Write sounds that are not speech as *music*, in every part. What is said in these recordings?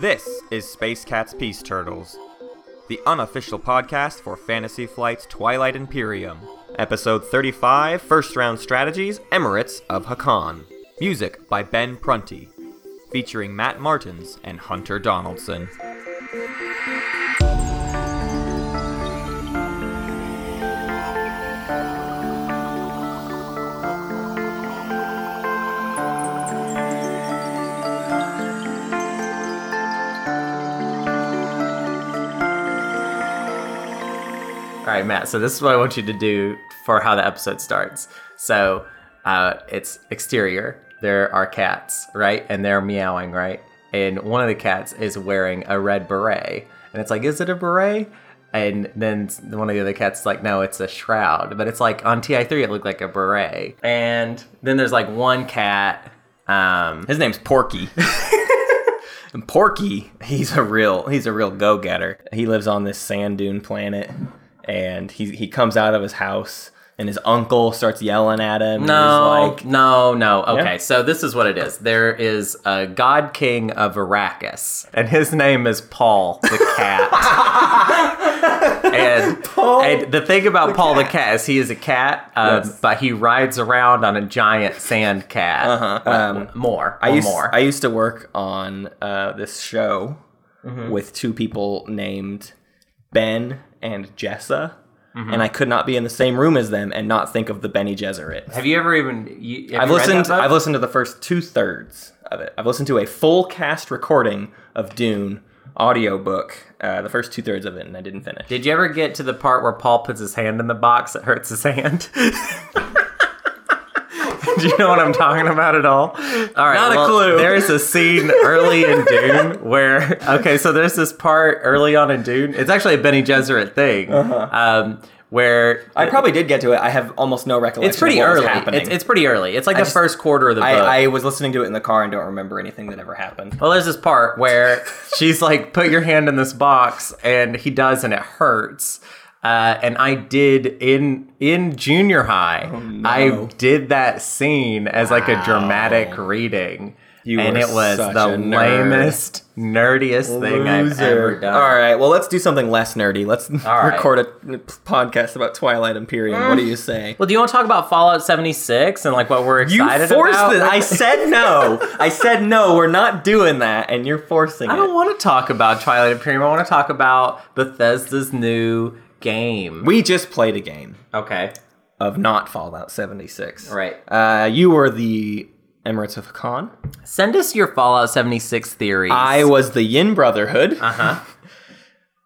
This is Space Cats Peace Turtles, the unofficial podcast for Fantasy Flight's Twilight Imperium. Episode 35 First Round Strategies Emirates of Hacan. Music by Ben Prunty. Featuring Matt Martins and Hunter Donaldson. Right, Matt. So this is what I want you to do for how the episode starts. So uh, it's exterior. There are cats, right? And they're meowing, right? And one of the cats is wearing a red beret, and it's like, is it a beret? And then one of the other cats is like, no, it's a shroud. But it's like on TI3, it looked like a beret. And then there's like one cat. Um, His name's Porky. and *laughs* Porky, he's a real he's a real go-getter. He lives on this sand dune planet and he he comes out of his house and his uncle starts yelling at him. No, like, no, no. Okay, Yeah. so this is what it is. There is a god king of Arrakis, and his name is Paul the cat. *laughs* and, and the thing about Paul the cat is he is a cat, um, Yes. but he rides around on a giant sand cat. Uh-huh. Um, more, I used more. I used to work on uh, this show Mm-hmm. with two people named Ben and Jessa. Mm-hmm. And I could not be in the same room as them and not think of the Bene Gesserit. have you ever even? You, have I've listened. I've listened to the first two thirds of it. I've listened to a full cast recording of Dune audiobook, uh, the first two thirds of it, and I didn't finish. Did you ever get to the part where Paul puts his hand in the box that hurts his hand? *laughs* *laughs* Do you know what I'm talking about at all? All right, Not a well, clue. There's a scene early in *laughs* Dune where okay, so there's this part early on in Dune. It's actually a Bene Gesserit thing, Uh-huh. um, where I probably did get to it. I have almost no recollection. it's pretty of what was early. happening. It's, it's pretty early. It's like the just- first quarter of the book. I, I was listening to it in the car and don't remember anything that ever happened. Well, there's this part where *laughs* she's like, "Put your hand in this box," and he does, and it hurts. Uh, and I did in in junior high. Oh, I did that scene as like a dramatic reading, You and it was the a nerd. lamest, nerdiest thing I've ever done. All right, well, let's do something less nerdy. Let's *laughs* right. record a podcast about Twilight Imperium. What do you say? Well, do you want to talk about Fallout 76 and like what we're You excited forced about? it. I said no. *laughs* I said no. We're not doing that, and you're forcing I it. don't want to talk about Twilight Imperium. I want to talk about Bethesda's new game. We just played a game okay. of not Fallout 76. Right. Uh, you were the Emirates of Hacan. Send us your Fallout 76 theories. I was the Yin Brotherhood. Uh huh. *laughs*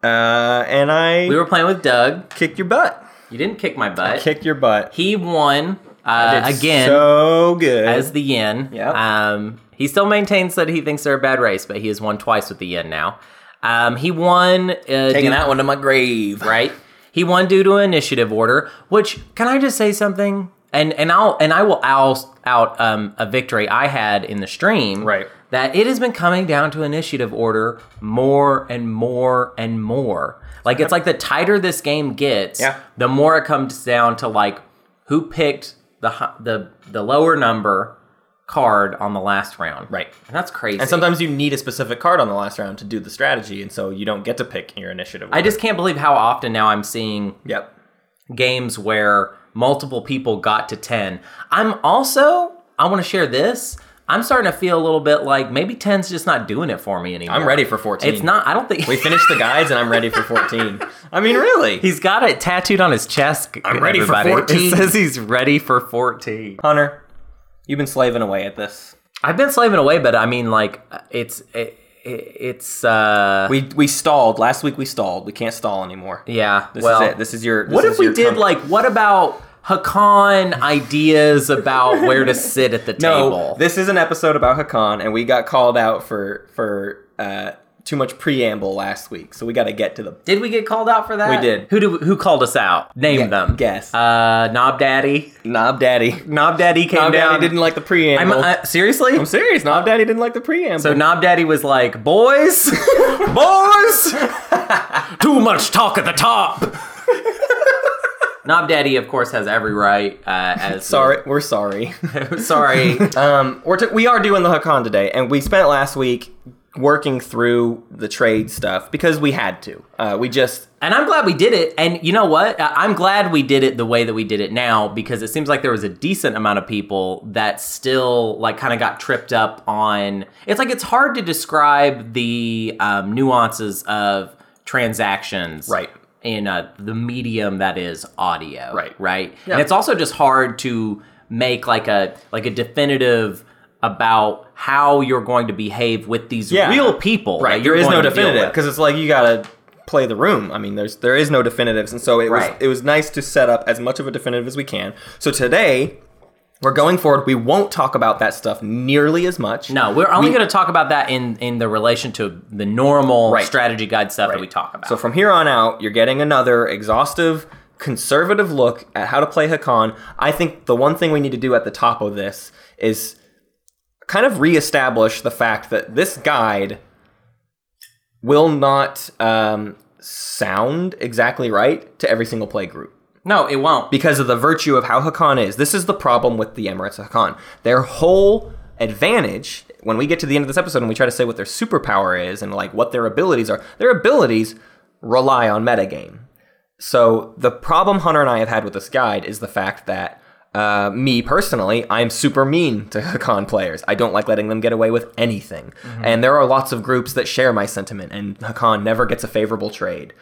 Uh, and I We were playing with Doug. kicked your butt. You didn't kick my butt. Kicked your butt. he won uh, Did again so good. as the Yin. Yep. Um, he still maintains that he thinks they're a bad race, but he has won twice with the Yin now. Um, he won. Uh, taking that one to my grave. right? *laughs* He won due to initiative order. Which can I just say something? And and I'll and I will out out um, a victory I had in the stream. Right. That it has been coming down to initiative order more and more and more. Like it's like the tighter this game gets, Yeah. the more it comes down to like who picked the the the lower number card on the last round. Right. And that's crazy. And sometimes you need a specific card on the last round to do the strategy, and so you don't get to pick your initiative. I just can't believe how often now I'm seeing Yep. games where multiple people got to 10. I'm also, I want to share this. I'm starting to feel a little bit like maybe 10's just not doing it for me anymore. I'm ready for 14. It's not, I don't think. We finished the guides, and I'm ready for 14. I mean, really. He's got it tattooed on his chest. I'm ready for 14. It says he's ready for 14. Hunter, you've been slaving away at this. I've been slaving away, but I mean, like, it's, it, it, it's, uh, We we stalled last week. We stalled. We can't stall anymore. yeah. This well, is it. This is your. This what is if we your did, com- like, what about Hacan ideas about where to sit at the *laughs* table. No, this is an episode about Hacan, and we got called out for for uh, too much preamble last week, so we got to get to the. Did we get called out for that? We did. Who do, who called us out? Name Yeah, them. guess. Uh, Knob Daddy. Knob Daddy. Knob Daddy came Knob down. Daddy didn't like the I'm, preamble. uh, seriously. I'm serious. Knob Daddy didn't like the preamble. so Knob Daddy was like, "Boys, *laughs* boys, *laughs* too much talk at the top." *laughs* Knob Daddy, of course, has every right. Uh, as Sorry, we're sorry. sorry. um, we're t- we are doing the Hacan today, and we spent last week working through the trade stuff because we had to. Uh, we just And I'm glad we did it. And you know what? I'm glad we did it the way that we did it now because it seems like there was a decent amount of people that still like kind of got tripped up on. It's like it's hard to describe the um, nuances of transactions, Right. In uh, the medium that is audio, Right. Right. Yeah. And it's also just hard to make like a like a definitive about how you're going to behave with these Yeah. real people. right. There is no definitive because it's like you gotta play the room. I mean, there's there is no definitives, and so it Right. was it was nice to set up as much of a definitive as we can. So today. We're going forward. We won't talk about that stuff nearly as much. No, we're only We- going to talk about that in in the relation to the normal Right. strategy guide stuff that we talk about. So from here on out, you're getting another exhaustive, conservative look at how to play Hakan. I think the one thing we need to do at the top of this is kind of reestablish the fact that this guide will not um, sound exactly right to every single play group no, it won't. because of the virtue of how Hacan is. This is the problem with the Emirates Hacan. Their whole advantage, when we get to the end of this episode and we try to say what their superpower is and like what their abilities are, their abilities rely on metagame. So the problem Hunter and I have had with this guide is the fact that uh, me personally, I'm super mean to *laughs* Hacan players. I don't like letting them get away with anything. And there are lots of groups that share my sentiment, and Hacan never gets a favorable trade.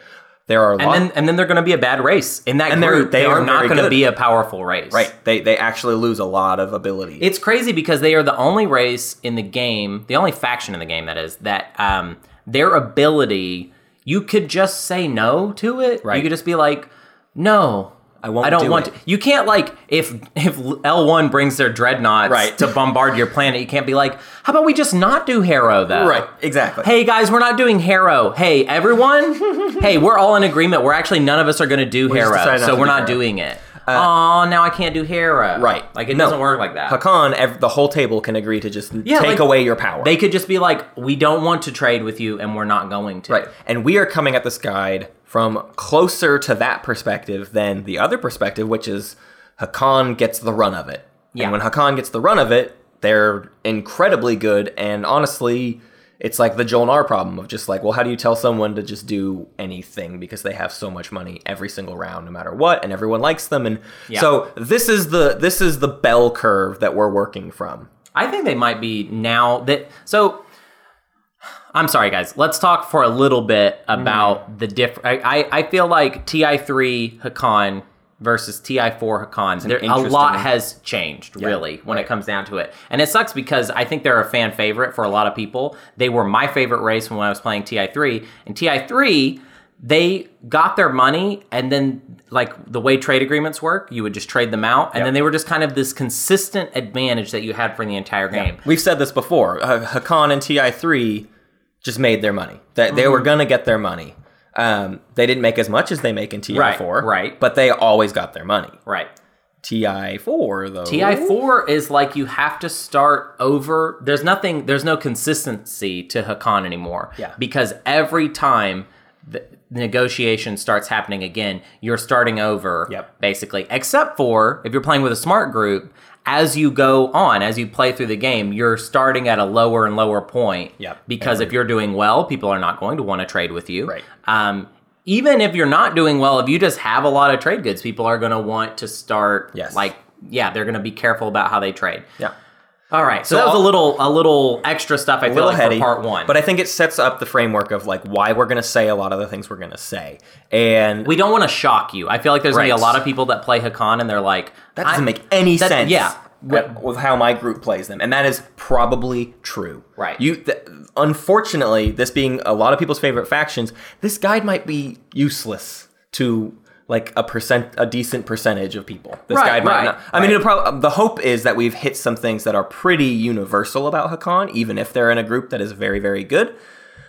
There are and lots. then and then they're going to be a bad race in that And group. they They, are are not going to be a powerful race. Right. They they actually lose a lot of ability. It's crazy because they are the only race in the game, the only faction in the game that is that um, their ability. You could just say no to it. Right. You could just be like, no. I won't I don't do want it." to. You can't like if if L one brings their dreadnoughts Right. to bombard your planet. You can't be like, how about we just not do Harrow though? right. Exactly. Hey guys, we're not doing Harrow. Hey everyone, *laughs* hey, we're all in agreement. We're actually none of us are going to do Harrow, so we're not Harrow. doing it. Oh, now I can't do Harrow. Right. Like it No. doesn't work like that. Hacan, ev- the whole table can agree to just Yeah, take like, away your power. They could just be like, we don't want to trade with you, and we're not going to. right. And we are coming at this guide from closer to that perspective than the other perspective, which is Hacan gets the run of it. Yeah. And when Hacan gets the run of it, they're incredibly good. And honestly, it's like the Jolnar problem of just like, well, how do you tell someone to just do anything because they have so much money every single round, no matter what, and everyone likes them. And Yeah. so this is the this is the bell curve that we're working from. I think they might be now that. So, I'm sorry, guys. Let's talk for a little bit about mm. the different. I, I feel like Ti3 Hacan versus Ti4 Hacan. There, a lot has changed, really, when it comes down to it. And it sucks because I think they're a fan favorite for a lot of people. They were my favorite race when I was playing Ti3, and Ti3. They got their money, and then like the way trade agreements work, you would just trade them out, and then they were just kind of this consistent advantage that you had for the entire game. We've said this before. Uh, Hacan and Ti3 just made their money. They, they Mm-hmm. were gonna get their money. Um, they didn't make as much as they make in Ti4, Right, right. But they always got their money. Right. Ti4 though. Ti4 is like you have to start over. There's nothing, there's no consistency to Hacan anymore. Yeah. Because every time the negotiation starts happening again, you're starting over, Yep. basically. Except for if you're playing with a smart group, as you go on, as you play through the game, you're starting at a lower and lower point. Yep. Because if you're doing well, people are not going to want to trade with you. Right. Um, even if you're not doing well, if you just have a lot of trade goods, people are going to want to start Yes. like yeah, they're going to be careful about how they trade. Yeah. All right, so, So that was a little a little extra stuff. I feel like heady, for part one, but I think it sets up the framework of like why we're gonna say a lot of the things we're gonna say, and we don't want to shock you. I feel like there's going to be a lot of people that play Hacan and they're like, that doesn't make any that- sense. Yeah, with, with how my group plays them, and that is probably true. Right. You, th- unfortunately, this being a lot of people's favorite factions, this guide might be useless to like a percent, a decent percentage of people. This Right, guide might right, not. I mean, it'll prob- the hope is that we've hit some things that are pretty universal about Hacan, even if they're in a group that is very, very good.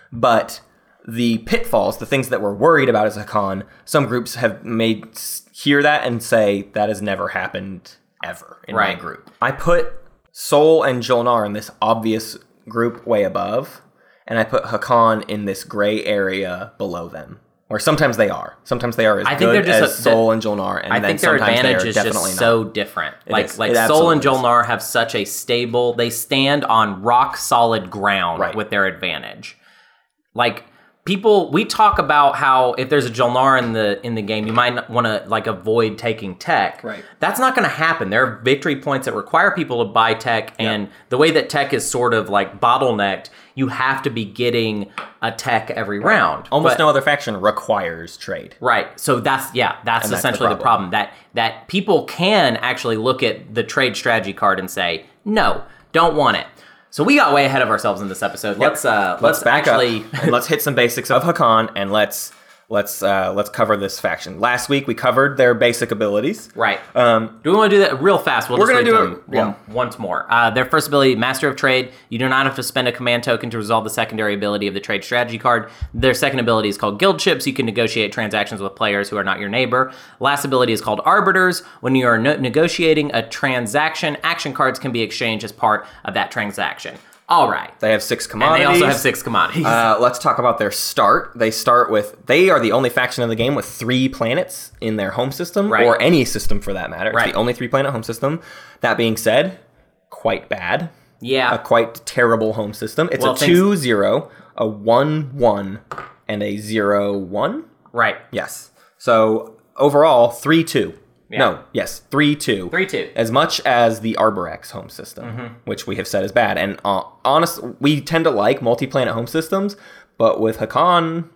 But the pitfalls, the things that we're worried about as Hacan, some groups have made hear that and say that has never happened ever in my Right. group. I put Sol and Jolnar in this obvious group way above, and I put Hacan in this gray area below them. Or sometimes they are. Sometimes they are as I think good they're just as a- Sol and Jolnar, and I then think their advantage is just not. so different. like is. like It Sol and absolutely is. Jolnar have such a stable. They stand on rock solid ground Right. with their advantage. Like people, we talk about how if there's a Jolnar in the in the game, you might want to like avoid taking tech. Right. That's not going to happen. There are victory points that require people to buy tech, and the way that tech is sort of like bottlenecked, you have to be getting a tech every round. Almost But- no other faction requires trade. Right. So that's yeah, that's And that's the essentially the problem. problem. That that people can actually look at the trade strategy card and say, "No, don't want it." So we got way ahead of ourselves in this episode. Let's uh let's, let's back actually up *laughs* and let's hit some basics of Hacan and let's let's uh, let's cover this faction. Last week we covered their basic abilities. Right. Um, do we want to do that real fast? We'll We're gonna do them it- yeah. one- once more. Uh, their first ability, Master of Trade. You do not have to spend a command token to resolve the secondary ability of the trade strategy card. Their second ability is called Guild Chips. You can negotiate transactions with players who are not your neighbor. Last ability is called Arbiters. When you are no- negotiating a transaction, action cards can be exchanged as part of that transaction. All right. they have six And commodities. they also have six commodities. Uh, let's talk about their start. They start with they are the only faction in the game with three planets in their home system, Right. or any system for that matter. It's Right. the only three planet home system. That being said, quite bad. yeah. A quite terrible home system. It's Well, a things- two zero, a one one, and a zero one. right. Yes. So overall, three two. Yeah. No, yes, three two. 3-2. As much as the Arborec home system, Mm-hmm. which we have said is bad, and uh, honest, we tend to like multi-planet home systems, but with Hacan,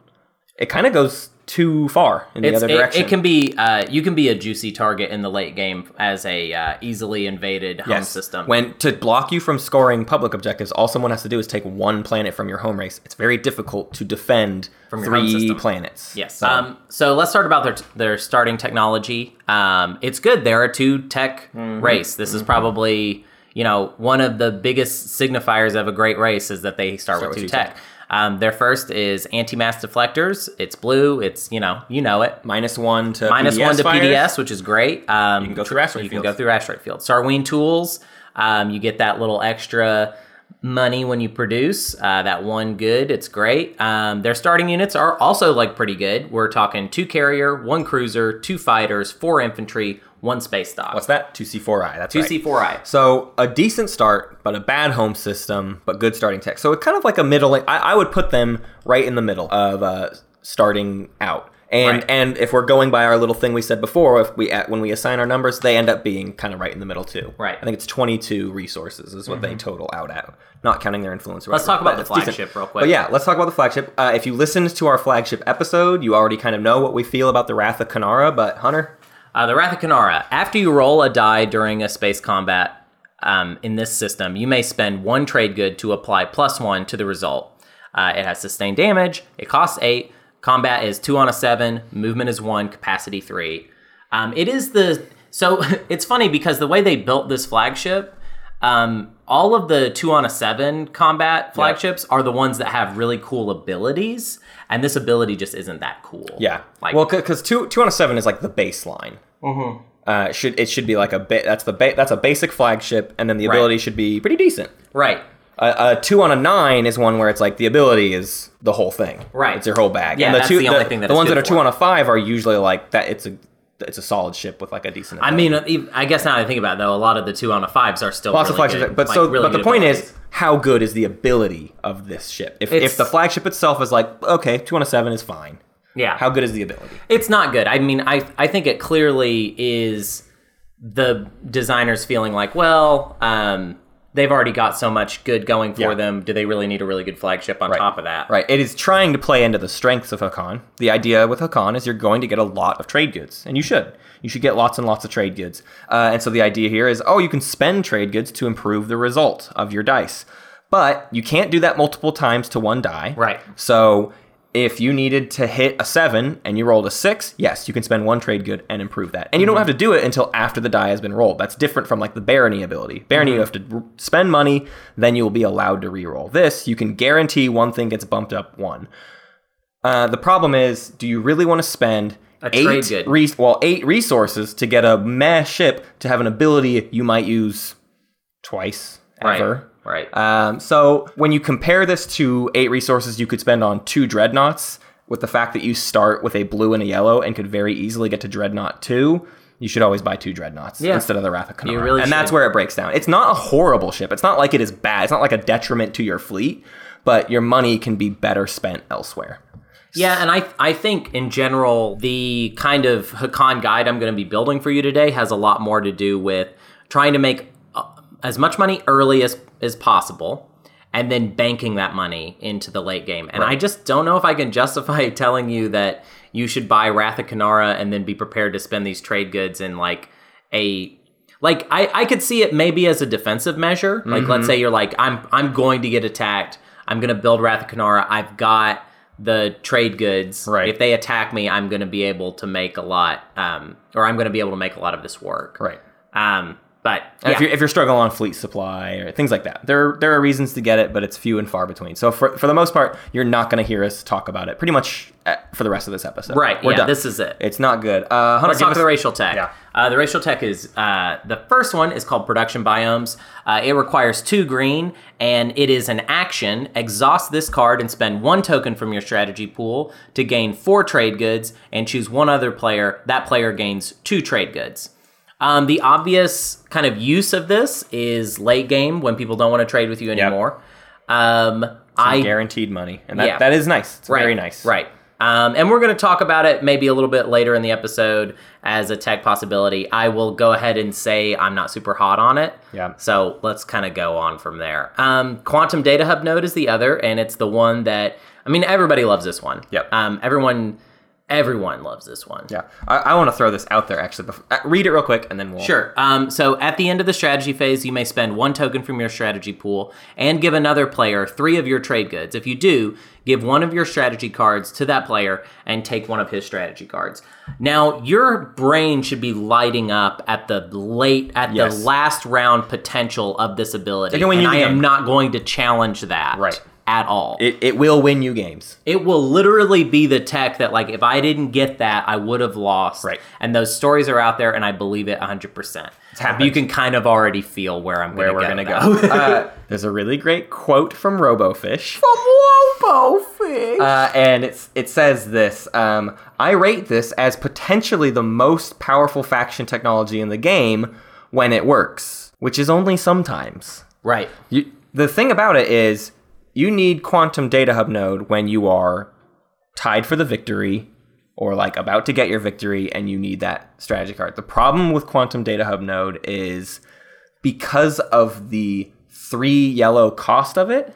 it kind of goes too far in the It's, other direction. it can be uh, you can be a juicy target in the late game as a uh, easily invaded home Yes. system. When to block you from scoring public objectives, all someone has to do is take one planet from your home race. It's very difficult to defend From three planets. Yes. So, Um, so let's start about their their starting technology. Um, it's good. They're a two tech Mm-hmm. race. This is probably you know one of the biggest signifiers of a great race is that they start, with with two two tech. Um, their first is anti-mass deflectors. It's blue. It's you know you know it. minus one to Minus PDS one to fires. PDS, which is great. Um, you can go through asteroid You can fields. go through asteroid fields. Sarween tools. Um, you get that little extra money when you produce uh, that one good. It's great. Um, their starting units are also like pretty good. We're talking two carrier, one cruiser, two fighters, four infantry, one space dock. What's that? Two C four I. That's 2C4i. So a decent start, but a bad home system, but good starting tech. So it's kind of like a middle. I, I would put them right in the middle of uh, starting out. And Right. and if we're going by our little thing we said before, if we when we assign our numbers, they end up being kind of right in the middle too. Right. Mm-hmm. I think it's 22 resources is what they total out at, not counting their influence. Let's talk about the it's decent. flagship real quick. But yeah, let's talk about the flagship. Uh, if you listened to our flagship episode, you already kind of know what we feel about the Wrath of Kenara. But Hunter, Uh, the Wrath of Kenara. After you roll a die during a space combat um, in this system, you may spend one trade good to apply plus one to the result. Uh, it has sustained damage. It costs eight. Combat is two on a seven. Movement is one. Capacity three. Um, it is the so *laughs* it's funny because the way they built this flagship. Um, all of the two on a seven combat flagships are the ones that have really cool abilities, and this ability just isn't that cool. Yeah. like well, because two two on a seven is like the baseline. Mm-hmm. Uh, it should it should be like a bit. That's the ba- that's a basic flagship, and then the Right. ability should be pretty decent. right. A, a two on a nine is one where it's like the ability is the whole thing. Right. It's your whole bag. Yeah, and the that's two, the only thing that the it's ones that are two for. on a five are usually like that. It's a it's a solid ship with like a decent. I mean, I guess now that I think about it, though, a lot of the two on a fives are still lots really of flagships, good, but like, so really but the point abilities. is how good is the ability of this ship? If It's- if the flagship itself is like okay, two on a seven is fine. Yeah, How good is the ability? it's not good. I mean, I I think it clearly is the designers feeling like, well, um, they've already got so much good going for Yeah. them. Do they really need a really good flagship on top of that? Right. It is trying to play into the strengths of Hacan. The idea with Hacan is you're going to get a lot of trade goods, and you should. You should get lots and lots of trade goods. Uh, and so the idea here is, oh, you can spend trade goods to improve the result of your dice, but you can't do that multiple times to one die. Right. So if you needed to hit a seven and you rolled a six, yes, you can spend one trade good and improve that. And you don't have to do it until after the die has been rolled. That's different from like the barony ability. Barony, you have to r- spend money, then you will be allowed to reroll. This, you can guarantee one thing gets bumped up one. Uh, the problem is, do you really want to spend eight good. re- well eight resources to get a meh ship to have an ability you might use twice ever? Right. Um, so when you compare this to eight resources you could spend on two dreadnoughts with the fact that you start with a blue and a yellow and could very easily get to Dreadnought 2, you should always buy two Dreadnoughts Yeah. instead of the Wrath of. Really and that's where it breaks down. It's not a horrible ship. It's not like it is bad. It's not like a detriment to your fleet, but your money can be better spent elsewhere. Yeah, and I I think in general the kind of Hacan guide I'm going to be building for you today has a lot more to do with trying to make as much money early as as possible and then banking that money into the late game. And I just don't know if I can justify *laughs* telling you that you should buy Wrath of Kenara and then be prepared to spend these trade goods in like a like I, I could see it maybe as a defensive measure. Like Mm-hmm. let's say you're like I'm I'm going to get attacked. I'm going to build Wrath of Kenara. I've got the trade goods. Right. If they attack me, I'm going to be able to make a lot, um, or I'm going to be able to make a lot of this work. Right. Um, but yeah. if, you're, if you're struggling on fleet supply or things like that, there there are reasons to get it, but it's few and far between. So for, for the most part, you're not going to hear us talk about it pretty much uh, for the rest of this episode. right. We're yeah. done. This is it. It's not good. Uh, Hunter, Let's talk us- the racial tech. Yeah. Uh, the racial tech is uh, the first one is called production biomes. Uh, it requires two green, and it is an action. Exhaust this card and spend one token from your strategy pool to gain four trade goods, and choose one other player. That player gains two trade goods. Um, the obvious kind of use of this is late game when people don't want to trade with you anymore. Um, I guaranteed money, and that, Yeah. that is nice. It's Right, very nice. Right. Um, and we're going to talk about it maybe a little bit later in the episode as a tech possibility. I will go ahead and say I'm not super hot on it. Yeah. So let's kind of go on from there. Um, Quantum Data Hub Node is the other, and it's the one that I mean everybody loves this one. Yep. Um, everyone, everyone loves this one. Yeah, I, I want to throw this out there actually. Before, uh, read it real quick, and then we'll. Sure. Um, so at the end of the strategy phase, you may spend one token from your strategy pool and give another player three of your trade goods. If you do, give one of your strategy cards to that player and take one of his strategy cards. Now, your brain should be lighting up at the late, at Yes. the last round potential of this ability. And you I am not going to challenge that Right. At all. It, it will win you games. It will literally be the tech that, like, if I didn't get that, I would have lost. Right. And those stories are out there, and I believe it 100%. happened. You can kind of already feel where I'm Where going to we're go. gonna *laughs* go. uh, there's a really great quote from RoboFish. From RoboFish. Uh, and it's it says this. Um, I rate this as potentially the most powerful faction technology in the game when it works, which is only sometimes. right. You, the thing about it is, you need Quantum Data Hub Node when you are tied for the victory or like about to get your victory and you need that strategy card. The problem with Quantum Data Hub Node is because of the three yellow cost of it,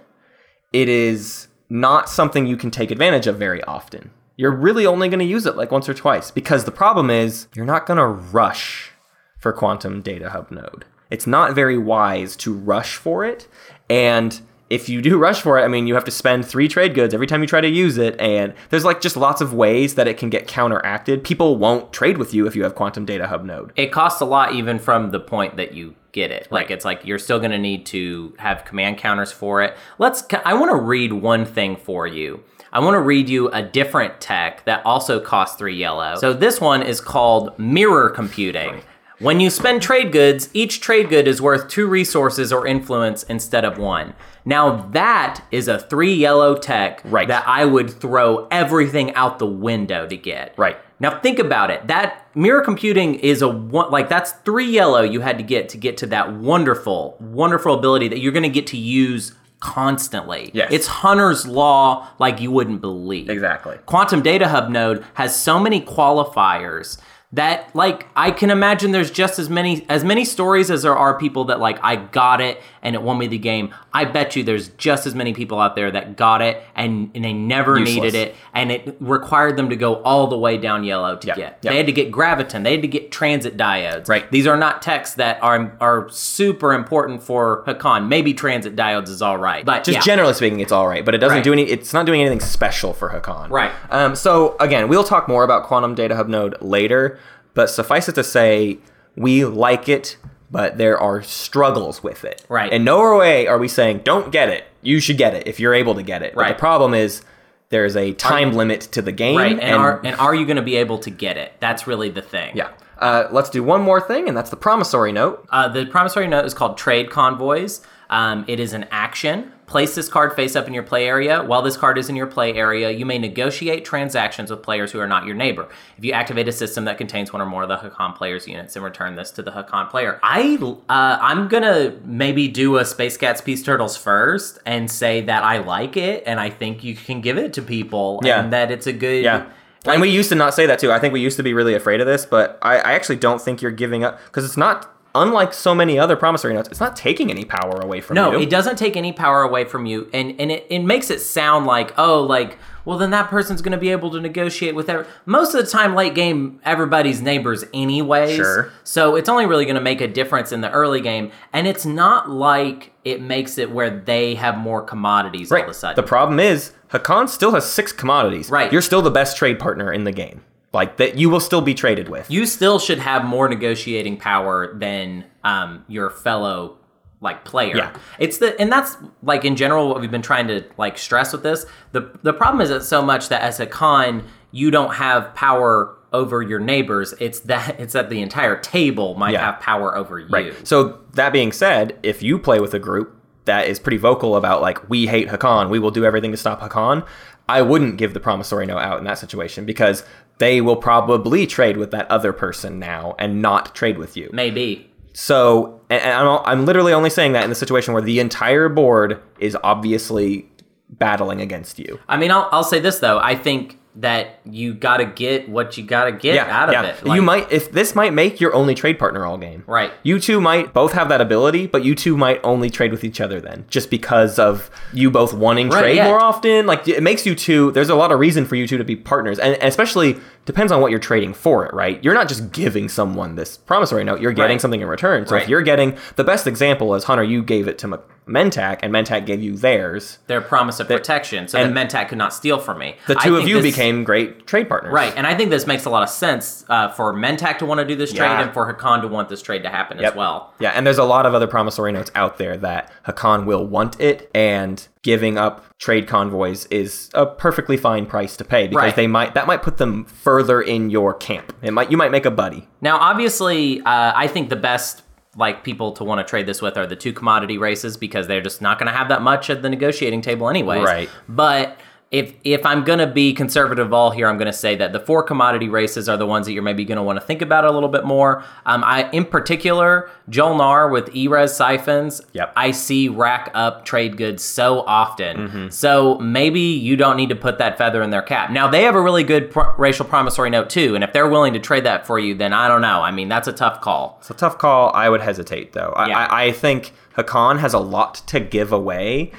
it is not something you can take advantage of very often. You're really only going to use it like once or twice because the problem is you're not going to rush for Quantum Data Hub Node. It's not very wise to rush for it. And if you do rush for it, I mean, you have to spend three trade goods every time you try to use it. And there's like just lots of ways that it can get counteracted. People won't trade with you if you have Quantum Data Hub Node. It costs a lot even from the point that you get it. Like Right. it's like you're still going to need to have command counters for it. Let's I want to read one thing for you. I want to read you a different tech that also costs 3 yellow. So this one is called mirror computing. When you spend trade goods, each trade good is worth 2 resources or influence instead of 1. Now that is a 3 yellow tech Right. that I would throw everything out the window to get. Right. Now think about it. That mirror computing is a one like that's three yellow you had to get to get to that wonderful, wonderful ability that you're going to get to use constantly. Yes. It's Hunter's law like you wouldn't believe. Exactly. Quantum Data Hub node has so many qualifiers that like I can imagine there's just as many as many stories as there are people that like I got it and it won me the game. I bet you there's just as many people out there that got it and, and they never Useless. needed it and it required them to go all the way down yellow to Yep, get. yep. They had to get graviton, they had to get transit diodes. Right. These are not texts that are are super important for Hacan. Maybe transit diodes is all right. But Just yeah. generally speaking, it's all right, but it doesn't Right. do any. It's not doing anything special for Hacan. Right. Um, so again, we'll talk more about Quantum Data Hub Node later, but suffice it to say, we like it, but there are struggles with it. Right. In no way are we saying don't get it. You should get it if you're able to get it. But Right. the problem is there's a time limit to the game. Right, and, are and are you going to be able to get it? That's really the thing. yeah. Uh, let's do one more thing, and that's the promissory note. Uh, the promissory note is called Trade Convoys. Um, it is an action. Place this card face up in your play area. While this card is in your play area, you may negotiate transactions with players who are not your neighbor. If you activate a system that contains one or more of the Hacan player's units and return this to the Hacan player, I uh, I'm gonna maybe do a Space Cats Peace Turtles first and say that I like it and I think you can give it to people Yeah. and that it's a good Yeah. and we used to not say that too. I think we used to be really afraid of this, but I, I actually don't think you're giving up because it's not unlike so many other promissory notes. It's not taking any power away from No, you. No, it doesn't take any power away from you, and and it, it makes it sound like oh, like well, then that person's going to be able to negotiate with every. Most of the time, late game, everybody's neighbors, anyways. Sure. So it's only really going to make a difference in the early game, and it's not like it makes it where they have more commodities all of a Right. sudden. The problem is Hacan still has six commodities. Right. You're still the best trade partner in the game. Like that, you will still be traded with. you still should have more negotiating power than um, your fellow like player. Yeah. It's the and that's like in general what we've been trying to like stress with this. The the problem isn't so much that as a con you don't have power over your neighbors. It's that *laughs* it's that the entire table might Yeah. have power over you. Right. So that being said, if you play with a group that is pretty vocal about like we hate Hacan, we will do everything to stop Hacan, I wouldn't give the promissory note out in that situation because they will probably trade with that other person now and not trade with you. Maybe. So, I'm, I'm literally only saying that in the situation where the entire board is obviously battling against you. I mean, I'll, I'll say this though. I think that you got to get what you got to get out of it. Like- you might if this might make your only trade partner all game. Right. You two might both have that ability, but you two might only trade with each other then, just because of you both wanting Right, trade yeah. more often. Like it makes you two. There's a lot of reason for you two to be partners, and and especially depends on what you're trading for it. Right. You're not just giving someone this promissory note. You're getting Right. something in return. So Right. if you're getting the best example is Hunter, you gave it to Mentak, and Mentak gave you theirs. their promise of protection, so and that Mentak could not steal from me. The I two of think you this- became great trade partners. Right, and I think this makes a lot of sense uh, for Mentak to want to do this trade Yeah. and for Hacan to want this trade to happen Yep. as well. Yeah, and there's a lot of other promissory notes out there that Hacan will want it, and giving up trade convoys is a perfectly fine price to pay because Right. they might that might put them further in your camp. It might you might make a buddy. Now, obviously, uh, I think the best like people to want to trade this with are the two commodity races because they're just not going to have that much at the negotiating table anyway. Right. But if if I'm going to be conservative all here, I'm going to say that the four commodity races are the ones that you're maybe going to want to think about a little bit more. Um, I in particular, Jolnar with E-Res siphons. Yep. I see rack up trade goods so often. Mm-hmm. So maybe you don't need to put that feather in their cap. Now they have a really good pro- racial promissory note too, and if they're willing to trade that for you, then I don't know. I mean, that's a tough call. It's a tough call. I would hesitate though. I, Yeah. I, I think Hacan has a lot to give away,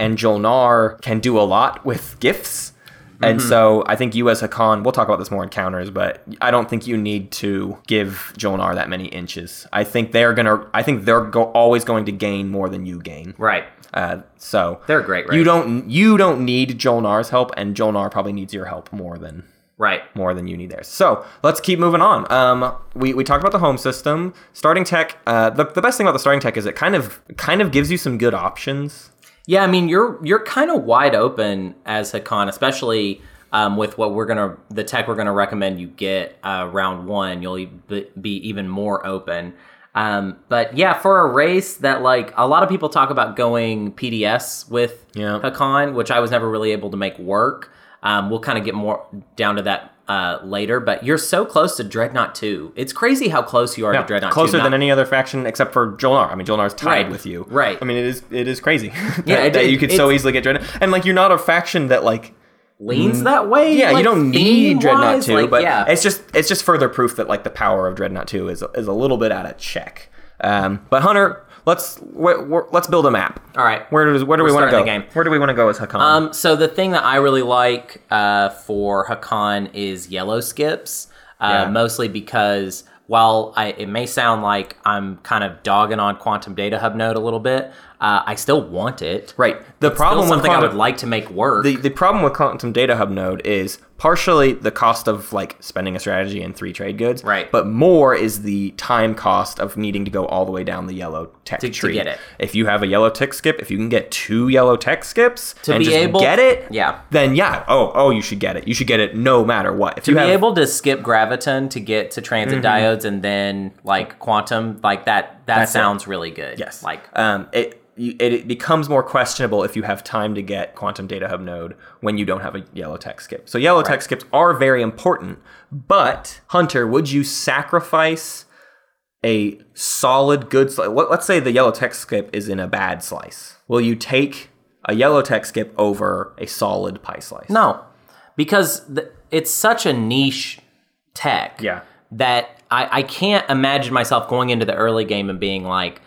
and Jolnar can do a lot with gifts. And Mm-hmm. so I think you as Hacan, we'll talk about this more in counters, but I don't think you need to give Jolnar that many inches. I think they're gonna. I think they're go- always going to gain more than you gain. Right. Uh, so They're great, right? You don't you don't need Jolnar's help, and Jolnar probably needs your help more than Right. more than you need theirs. So let's keep moving on. Um, we, we talked about the home system, starting tech. Uh, the, the best thing about the starting tech is it kind of kind of gives you some good options. Yeah, I mean you're you're kind of wide open as Hacan, especially um, with what we're gonna the tech we're gonna recommend you get uh, round one. You'll be be even more open. Um, but yeah, for a race that like a lot of people talk about going PDS with Yeah. Hacan, which I was never really able to make work. Um, we'll kind of get more down to that uh, later. But you're so close to Dreadnought two. It's crazy how close you are to Dreadnought closer 2. than Not- any other faction except for Jolnar. I mean, Jolnar's tied Right, with you. right. I mean, it is it is crazy. *laughs* that, Yeah, it- that you could so easily get Dreadnought, and like you're not a faction that like. leans that way. Yeah, you don't need Dreadnought theme-wise, two, like, but yeah. it's just it's just further proof that like the power of Dreadnought two is is a little bit out of check. Um, but Hunter, let's wh- let's build a map. All right. Where does where do we We're want to go? the game. Where do we want to go as Hacan? Um, so the thing that I really like uh, for Hacan is yellow skips, uh, Yeah. mostly because while I, it may sound like I'm kind of dogging on Quantum Data Hub Node a little bit, uh, I still want it. right. The Still problem with something I would like to make work. the the problem with Quantum Data Hub node is partially the cost of like spending a strategy and three trade goods, Right. But more is the time cost of needing to go all the way down the yellow tech To- to get it. If you have a yellow tech skip, if you can get two yellow tech skips To be able- get it, Yeah. then yeah, oh oh, you should get it. You should get it no matter what. If to you be have, able to skip graviton to get to transit diodes and then like quantum like that that Mm-hmm. That's it. sounds really good Yes. like um, it it, becomes more questionable if you have time to get quantum data hub node when you don't have a yellow tech skip. So yellow tech skips are very important, but Hunter, would you sacrifice a solid good slice? Let, let's say the yellow tech skip is in a bad slice. Will you take a yellow tech skip over a solid pie slice? No, because it's such a niche tech. Yeah. That I, I can't imagine myself going into the early game and being like,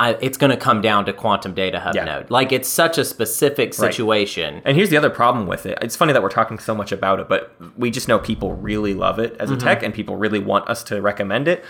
I, it's going to come down to quantum data hub Yeah. node. Like it's such a specific situation. And here's the other problem with it. It's funny that we're talking so much about it, but we just know people really love it as a tech and people really want us to recommend it.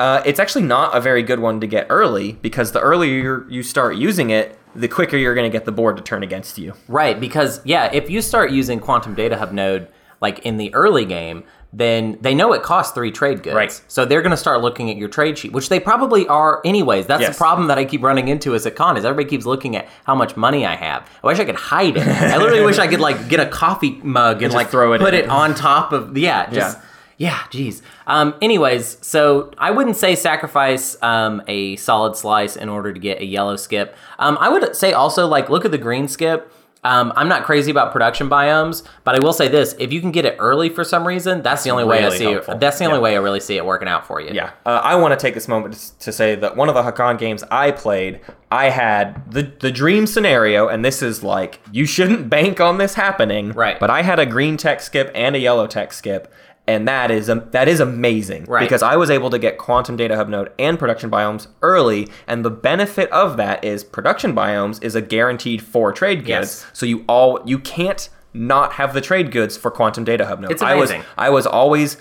Uh, it's actually not a very good one to get early because the earlier you start using it, the quicker you're going to get the board to turn against you. Right, because yeah, if you start using Quantum Data Hub node like in the early game, then they know it costs three trade goods. Right. So they're going to start looking at your trade sheet, which they probably are anyways. That's Yes. the problem that I keep running into as a con is everybody keeps looking at how much money I have. I wish I could hide it. I literally wish I could like get a coffee mug and, just like throw it put in. it on top of yeah, just Yeah. yeah, geez. Um, anyways, so I wouldn't say sacrifice um, a solid slice in order to get a yellow skip. Um, I would say also like look at the green skip. Um, I'm not crazy about production biomes, but I will say this: if you can get it early for some reason, that's the only way I really see helpful. it. That's the only Yeah. way I really see it working out for you. Yeah, uh, I want to take this moment to- to say that one of the Hacan games I played, I had the the dream scenario, and this is like you shouldn't bank on this happening, Right. But I had a green tech skip and a yellow tech skip, and that is um, that is amazing, Right. Because I was able to get quantum data hub node and production biomes early, and the benefit of that is production biomes is a guaranteed four trade goods, Yes. so you all you can't not have the trade goods for quantum data hub node. It's I was amazing. I was always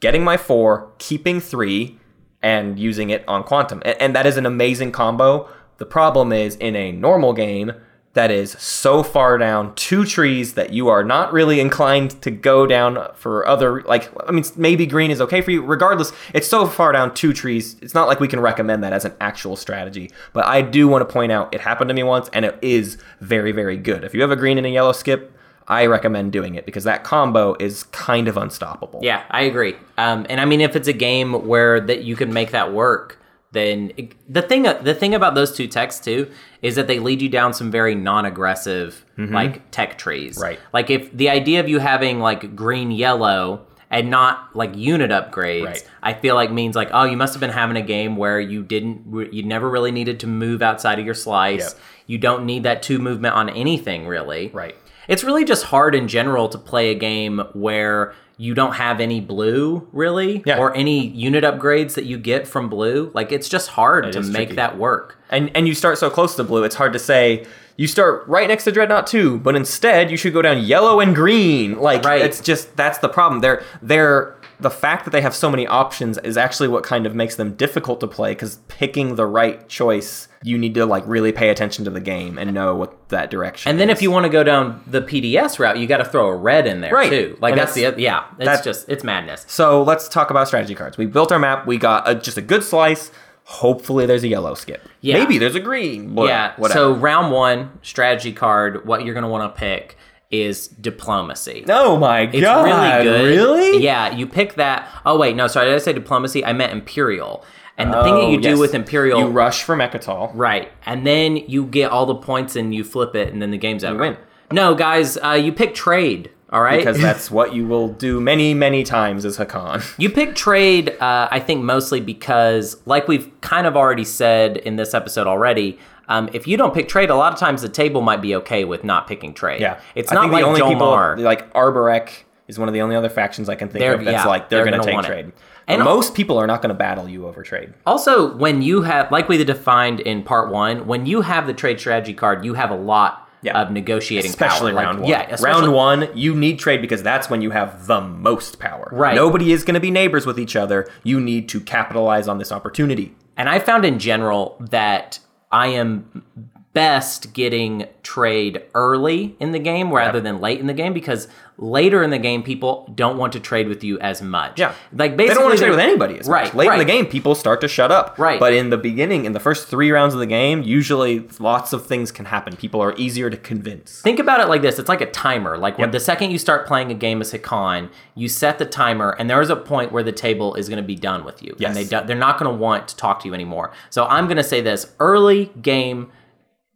getting my four, keeping three, and using it on quantum. And, and that is an amazing combo. The problem is in a normal game that is so far down two trees that you are not really inclined to go down for other like I mean maybe green is okay for you. Regardless it's so far down two trees it's not like we can recommend that as an actual strategy. But I do want to point out it happened to me once and it is very very good. If you have a green and a yellow skip I recommend doing it because that combo is kind of unstoppable. Yeah, I agree. Um, and I mean, if it's a game where that you can make that work, then it, the thing the thing about those two techs too is that they lead you down some very non-aggressive like tech trees. Mm-hmm. Right. Like if the idea of you having like green yellow and not like unit upgrades, Right. I feel like means like oh you must have been having a game where you didn't you never really needed to move outside of your slice. Yep. You don't need that two movement on anything really. Right. It's really just hard in general to play a game where you don't have any blue really Yeah. or any unit upgrades that you get from blue. Like it's just hard to make tricky. that work. and and you start so close to blue, it's hard to say. You start right next to Dreadnought 2, but instead you should go down yellow and green. Like Right. it's just that's the problem. They're they're the fact that they have so many options is actually what kind of makes them difficult to play because picking the right choice, you need to like really pay attention to the game and know what that direction. And then is. if you want to go down the PDS route, you got to throw a red in there Right. too. Like And that's, that's- the yeah. It's that- just it's madness. So let's talk about strategy cards. We built our map. We got a, just a good slice. Hopefully, there's a yellow skip. Yeah. Maybe there's a green. Yeah. Whatever. So round one strategy card. What you're gonna want to pick is diplomacy. oh my It's god! really good. Really? Yeah, you pick that. Oh wait, no, sorry, did I say diplomacy? I meant imperial. And the thing that Oh, you do with imperial, You rush for Mecatol. right? And then you get all the points and you flip it, and then the game's over. win. No, guys, uh, you pick trade. All right, because that's *laughs* what you will do many, many times as Hacan. *laughs* You pick trade, uh, I think, mostly because, like we've kind of already said in this episode already, um, if you don't pick trade, a lot of times the table might be okay with not picking trade. Yeah, it's I not like the only Jomar. people like Arborec is one of the only other factions I can think They're- of that's yeah, like they're, they're going to take want it. trade. And- most people are not going to battle you over trade. Also, when you have, like we defined in part one, when you have the trade strategy card, you have a lot Yeah. of negotiating Especially power. Like, round one. Yeah, round one, you need trade because that's when you have the most power. Right. Nobody is going to be neighbors with each other. You need to capitalize on this opportunity. And I found in general that I am best getting trade early in the game rather than late in the game because later in the game people don't want to trade with you as much. Yeah. Like basically They don't want to trade with anybody as right, much. Late right. in the game, people start to shut up. Right. But in the beginning, in the first three rounds of the game, usually lots of things can happen. People are easier to convince. Think about it like this: it's like a timer. Like when the second you start playing a game as Hacan, you set the timer, and there is a point where the table is going to be done with you, Yes. and they do, they're not going to want to talk to you anymore. So I'm going to say this: early game,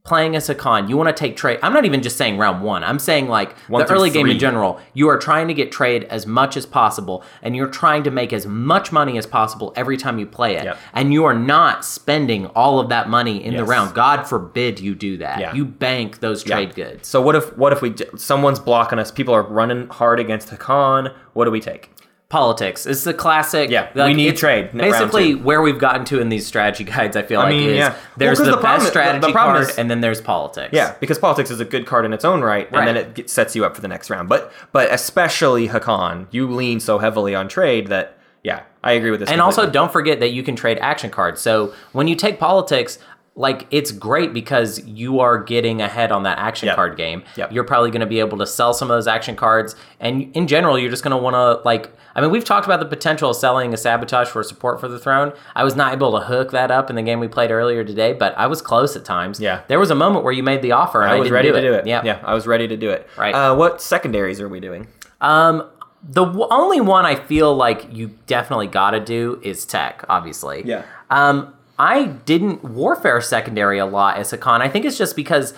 playing as a con, you want to take trade. I'm not even just saying round one. I'm saying like One the early game in general. You are trying to get trade as much as possible, and you're trying to make as much money as possible every time you play it. Yep. And you are not spending all of that money in the round. God forbid you do that. Yeah. You bank those trade goods. So what if what if we someone's blocking us? People are running hard against the con. What do we take? Politics. It's the classic. Yeah, we need trade Basically, where we've gotten to in these strategy guides, I feel I like mean, is yeah. Well, the, the best is- the- the strategy problem card, is- and then there's politics. Yeah, because politics is a good card in its own right, and then it get- sets you up for the next round. But but especially Hacan, you lean so heavily on trade that yeah, I agree with this. And also, don't forget that you can trade action cards. So when you take politics, like it's great because you are getting ahead on that action Yep. card game. Yep. You're probably going to be able to sell some of those action cards, and in general, you're just going to want to like. I mean, we've talked about the potential of selling a sabotage for support for the throne. I was not able to hook that up in the game we played earlier today, but I was close at times. Yeah. there was a moment where you made the offer, and I, I was ready do to it. do it. Yeah, yeah, I was ready to do it. Right. Uh, what secondaries are we doing? Um, the w- only one I feel like you definitely got to do is tech, obviously. Yeah. Um, I didn't warfare secondary a lot as a con. I think it's just because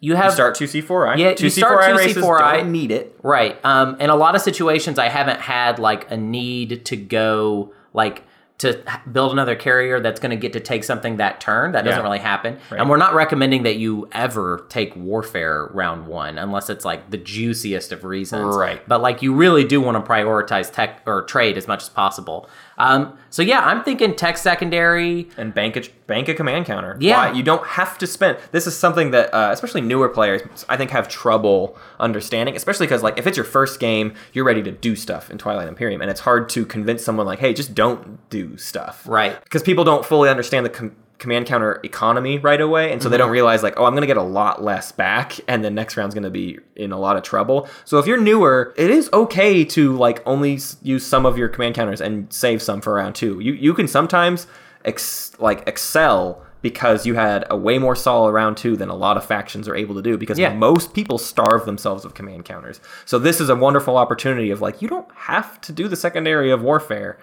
you have Start two C four I. Yeah, two start C4I 2C4I. races don't need it. right. Um, in a lot of situations, I haven't had like a need to go like to build another carrier that's going to get to take something that turn. That doesn't Yeah. really happen. Right. And we're not recommending that you ever take warfare round one unless it's like the juiciest of reasons. Right. But like you really do want to prioritize tech or trade as much as possible. Um, so yeah, I'm thinking tech secondary. and bank a bank a command counter. Yeah. Why? you don't have to spend. This is something that uh, especially newer players I think have trouble understanding, especially because like if it's your first game, you're ready to do stuff in Twilight Imperium, and it's hard to convince someone like, hey, just don't do stuff, Right. Because people don't fully understand the. Com- command counter economy right away and so they don't realize like oh i'm going to get a lot less back and the next round's going to be in a lot of trouble. So if you're newer it is okay to like only use some of your command counters and save some for round two. You you can sometimes ex- like excel because you had a way more solid round two than a lot of factions are able to do because Yeah. most people starve themselves of command counters. So this is a wonderful opportunity of like you don't have to do the secondary of warfare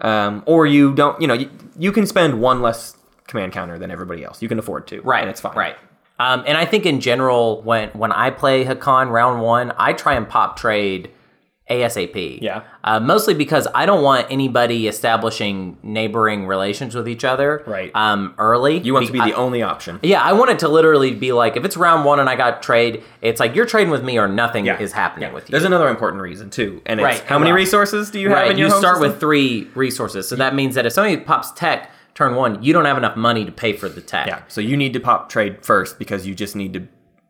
um, or you don't you know you, you can spend one less command counter than everybody else you can afford to Right. and it's fine Right. Um, and I think in general, when when I play Hacan round one, I try and pop trade ASAP. Yeah. Uh, mostly because I don't want anybody establishing neighboring relations with each other. Right. Um, early. you want to be I- the only option Yeah, I want it to literally be like if it's round one and I got trade, it's like you're trading with me or nothing is happening with you. there's another important reason too and it's Right. how many Well, resources do you have right. in your You start system? with three resources, so that means that if somebody pops tech turn one, you don't have enough money to pay for the tech. yeah so you need to pop trade first because you just need to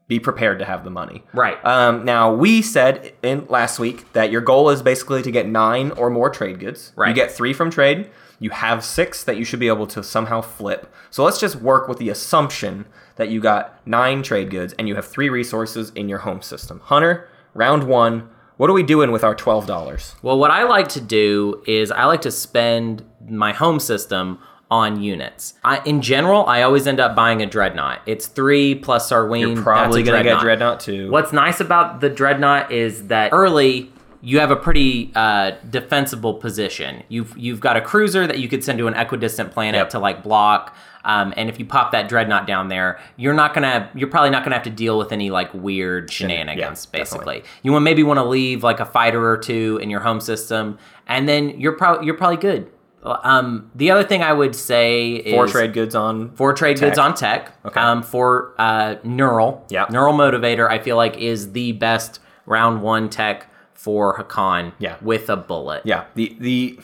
be prepared to have the money Right. um, now we said in last week that your goal is basically to get nine or more trade goods Right. you get three from trade you have six that you should be able to somehow flip so let's just work with the assumption that you got nine trade goods and you have three resources in your home system hunter round one what are we doing with our $12 Well, what I like to do is I like to spend my home system on units. I, in general, I always end up buying a dreadnought. It's three plus Sarween. You're probably gonna get dreadnought too. What's nice about the dreadnought is that early you have a pretty uh, defensible position. You've you've got a cruiser that you could send to an equidistant planet Yep. to like block. Um, and if you pop that dreadnought down there, you're not gonna you're probably not gonna have to deal with any like weird shenanigans. yeah, basically, you want maybe want to leave like a fighter or two in your home system, and then you're probably you're probably good. Um, the other thing I would say is Four trade goods on Four trade Tech. goods on tech. Okay. Um, for uh, neural. Yeah. Neural motivator, I feel like is the best round one tech for Hacan. Yeah. With a bullet. Yeah, the the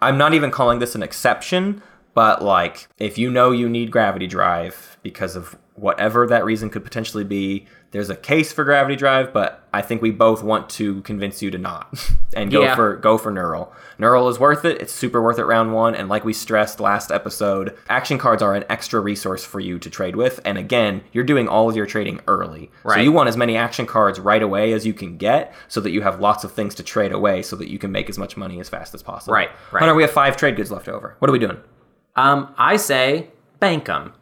I'm not even calling this an exception, but like if you know you need gravity drive because of whatever that reason could potentially be, there's a case for gravity drive, but I think we both want to convince you to not *laughs* and go Yeah. for go for neural. Neural is worth it. It's super worth it round 1 and like we stressed last episode, action cards are an extra resource for you to trade with and again, you're doing all of your trading early. So you want as many action cards right away as you can get so that you have lots of things to trade away so that you can make as much money as fast as possible. Right, right. Hunter, we have five trade goods left over. What are we doing? Um, I say bank them.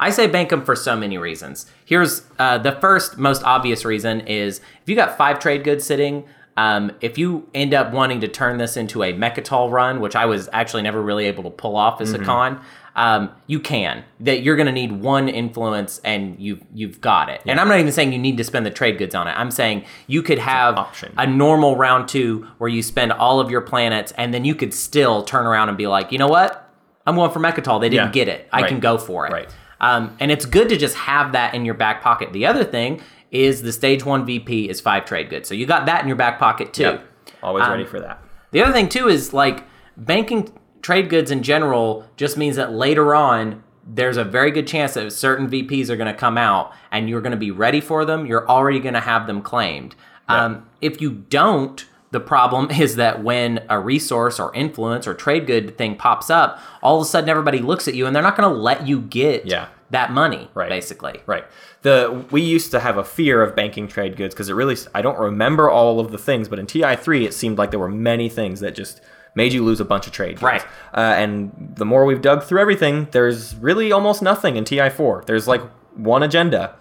I say bank them for so many reasons. Here's uh, the first most obvious reason is if you got five trade goods sitting, um, if you end up wanting to turn this into a Mecatol run, which I was actually never really able to pull off as Hacan, um, you can. That you're going to need one influence, and you've you've got it. And I'm not even saying you need to spend the trade goods on it. I'm saying you could have a normal round two where you spend all of your planets, and then you could still turn around and be like, you know what? I'm going for Mecatol. They didn't Yeah. get it. I Right. can go for it. Right. Um, and it's good to just have that in your back pocket. The other thing is the stage one VP is five trade goods. So you got that in your back pocket too. Yep. Always Um, ready for that. The other thing too is like banking trade goods in general just means that later on there's a very good chance that certain VPs are going to come out and you're going to be ready for them. You're already going to have them claimed. Um, if you don't, the problem *laughs* is that when a resource or influence or trade good thing pops up, all of a sudden everybody looks at you and they're not going to let you get Yeah. that money, Right. basically. Right. The we used to have a fear of banking trade goods because it really I don't remember all of the things, but in TI three it seemed like there were many things that just made you lose a bunch of trade goods. Right. Uh, and the more we've dug through everything, there's really almost nothing in TI four. There's like one agenda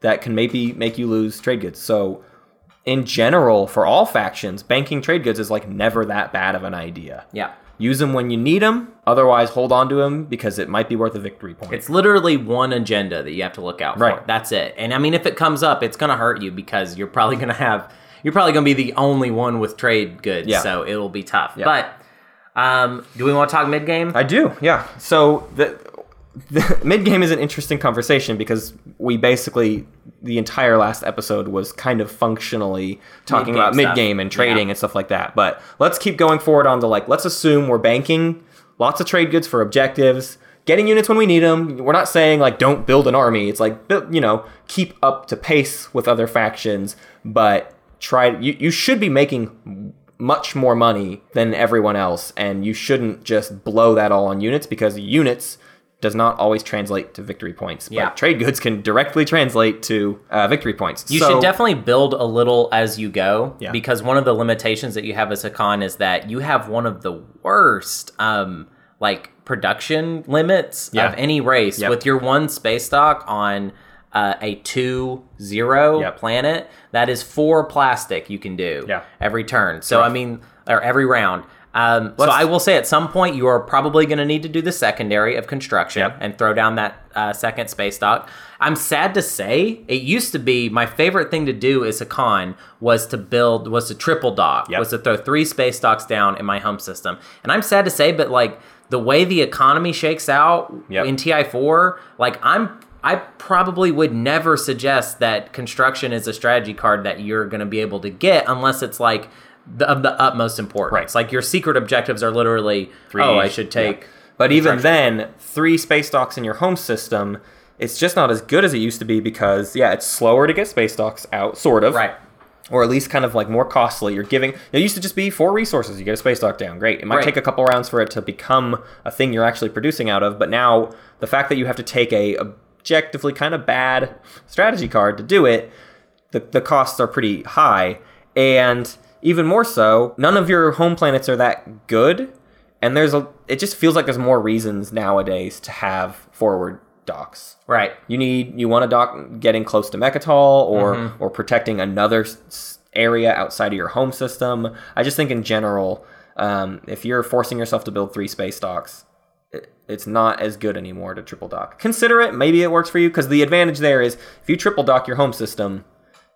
that can maybe make you lose trade goods. So in general, for all factions, banking trade goods is like never that bad of an idea. Yeah. Use them when you need them. Otherwise, hold on to them because it might be worth a victory point. It's literally one agenda that you have to look out for. Right. That's it. And I mean, if it comes up, it's going to hurt you because you're probably going to have, you're probably going to be the only one with trade goods. Yeah. So it'll be tough. Yeah. But um, do we want to talk mid game? I do, yeah. So the, *laughs* the mid game is an interesting conversation because we basically the entire last episode was kind of functionally talking Mid-game about mid game and trading Yeah. and stuff like that. But let's keep going forward on the like let's assume we're banking lots of trade goods for objectives. Getting units when we need them. We're not saying like don't build an army. It's like you know keep up to pace with other factions, but try. You you should be making much more money than everyone else, and you shouldn't just blow that all on units because units does not always translate to victory points. Yeah. But trade goods can directly translate to uh, victory points. You So- should definitely build a little as you go Yeah. because one of the limitations that you have as Hacan is that you have one of the worst um like production limits Yeah. of any race Yep. with your one space stock on uh, a two zero Yep. planet that is four plastic you can do Yeah. every turn so i mean or every round um, so I will say at some point you are probably going to need to do the secondary of construction Yep. and throw down that uh, second space dock. I'm sad to say it used to be my favorite thing to do as Hacan was to build was to triple dock Yep. was to throw three space docks down in my home system. And I'm sad to say, but like the way the economy shakes out Yep. in TI4, like I'm I probably would never suggest that construction is a strategy card that you're going to be able to get unless it's like the, of the utmost importance. Right. Like your secret objectives are literally, oh, I should take. Yeah. But even then, three space docks in your home system, it's just not as good as it used to be because yeah, it's slower to get space docks out, sort of. Right. Or at least kind of like more costly. You're giving. It used to just be four resources. You get a space dock down. Great. It might Right. take a couple rounds for it to become a thing you're actually producing out of. But now the fact that you have to take a objectively kind of bad strategy card to do it, the, the costs are pretty high. And even more so, none of your home planets are that good. And there's a it just feels like there's more reasons nowadays to have forward docks. Right. You need you want a dock getting close to Mecatol or Mm-hmm. or protecting another area outside of your home system. I just think in general, um, if you're forcing yourself to build three space docks, it, it's not as good anymore to triple dock. Consider it. Maybe it works for you because the advantage there is if you triple dock your home system,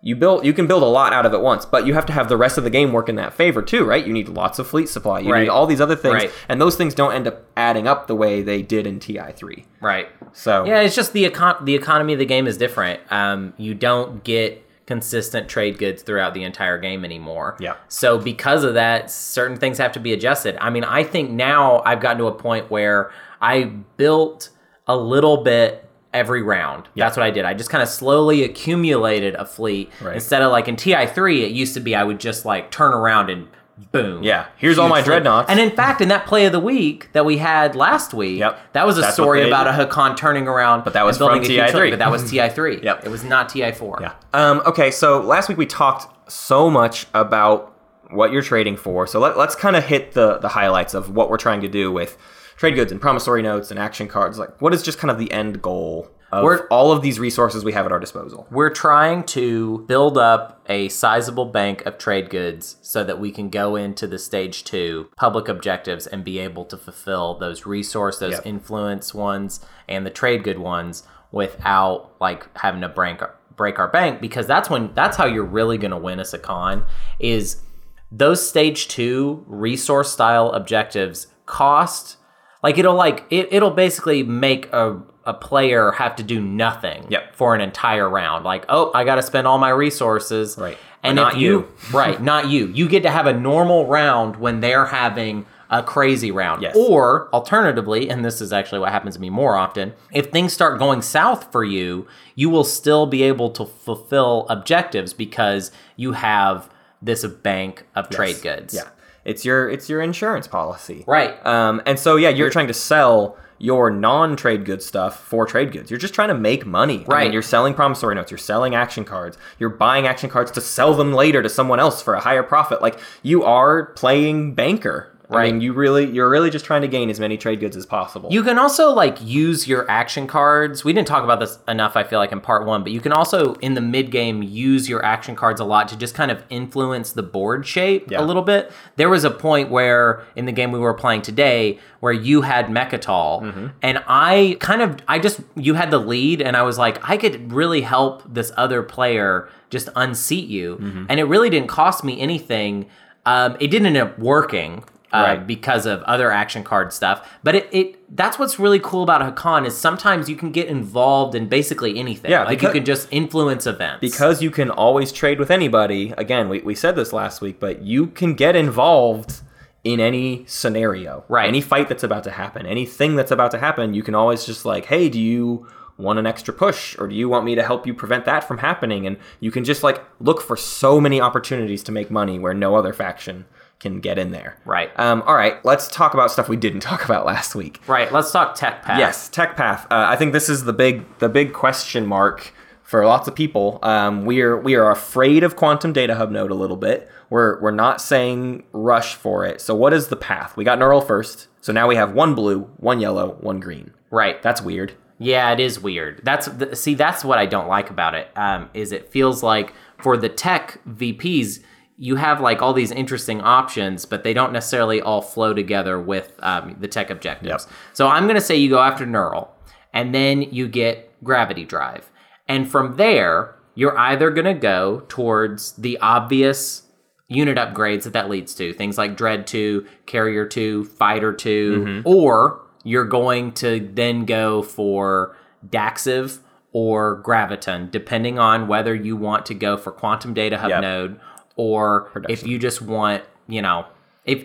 you build you can build a lot out of it once, but you have to have the rest of the game work in that favor too, right? You need lots of fleet supply. You Right. need all these other things, Right. and those things don't end up adding up the way they did in TI three. Right. So Yeah, it's just the econ- the economy of the game is different. Um, you don't get consistent trade goods throughout the entire game anymore. Yeah. So because of that, certain things have to be adjusted. I mean, I think now I've gotten to a point where I built a little bit every round. That's what I did. I just kind of slowly accumulated a fleet Right. instead of like in TI3 it used to be I would just like turn around and boom. Yeah, here's all my dreadnoughts. And in fact, in that play of the week that we had last week, Yep. that was a That's story about a Hacan turning around. But that was building from a huge TI3. fleet, But that was *laughs* TI3. Yep. It was not TI4. Yeah. Um, okay, so last week we talked so much about what you're trading for. So let, let's kind of hit the, the highlights of what we're trying to do with trade goods and promissory notes and action cards. Like, what is just kind of the end goal? of We're- all of these resources we have at our disposal. We're trying to build up a sizable bank of trade goods so that we can go into the stage two public objectives and be able to fulfill those resource, those Yep. influence ones, and the trade good ones without like having to break our, break our bank because that's when that's how you're really going to win us a con is those stage two resource style objectives cost like it'll like it, it'll basically make a, a player have to do nothing Yep. for an entire round like oh i gotta spend all my resources Right. and if not you, you. *laughs* right not you you get to have a normal round when they're having a crazy round Yes. or alternatively and this is actually what happens to me more often if things start going south for you you will still be able to fulfill objectives because you have this bank of trade goods Yeah, it's your it's your insurance policy. Right. Um, and so yeah, you're trying to sell your non-trade good stuff for trade goods. You're just trying to make money. I mean, Right. you're selling promissory notes. You're selling action cards. You're buying action cards to sell them later to someone else for a higher profit. Like you are playing banker. I Right. mean, you really you're really just trying to gain as many trade goods as possible. You can also like use your action cards. We didn't talk about this enough, I feel like, in part one, but you can also in the mid game use your action cards a lot to just kind of influence the board shape Yeah. a little bit. There was a point where in the game we were playing today where you had Mecatol, Mm-hmm. and I kind of I just you had the lead, and I was like, I could really help this other player just unseat you, Mm-hmm. and it really didn't cost me anything. Um, it didn't end up working uh, Right. because of other action card stuff. But it, it that's what's really cool about Hacan is sometimes you can get involved in basically anything. Yeah, like because- you can just influence events. because you can always trade with anybody. Again, we, we said this last week, but you can get involved in any scenario. Right. Any fight that's about to happen, anything that's about to happen, you can always just like, hey, do you want an extra push or do you want me to help you prevent that from happening? And you can just like look for so many opportunities to make money where no other faction can get in there. Right. Um, all right, let's talk about stuff we didn't *laughs* talk about last week. right. Let's talk tech path. Yes, tech path. Uh, I think this is the big the big question mark for lots of people. Um, we are we are afraid of quantum data hub node a little bit. We're we're not saying rush for it. So what is the path? We got neural first. So now we have one blue, one yellow, one green. Right. That's weird. Yeah, it is weird. That's the, see, that's what I don't like about it. Um, is it feels like for the tech VPs, you have like all these interesting options, but they don't necessarily all flow together with um, the tech objectives. Yep. So I'm gonna say you go after neural, and then you get gravity drive, and from there you're either gonna go towards the obvious unit upgrades that that leads to things like dread 2 carrier 2 fighter 2 or you're going to then go for Dacxive or graviton depending on whether you want to go for quantum data hub Yep. node or if you just want you know if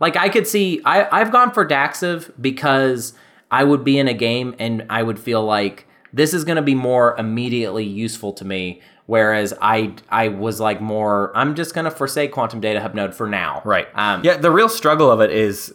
like i could see i i've gone for Dacxive because i would be in a game and i would feel like this is going to be more immediately useful to me whereas i i was like more i'm just going to forsake quantum data hub node for now Right. um yeah, the real struggle of it is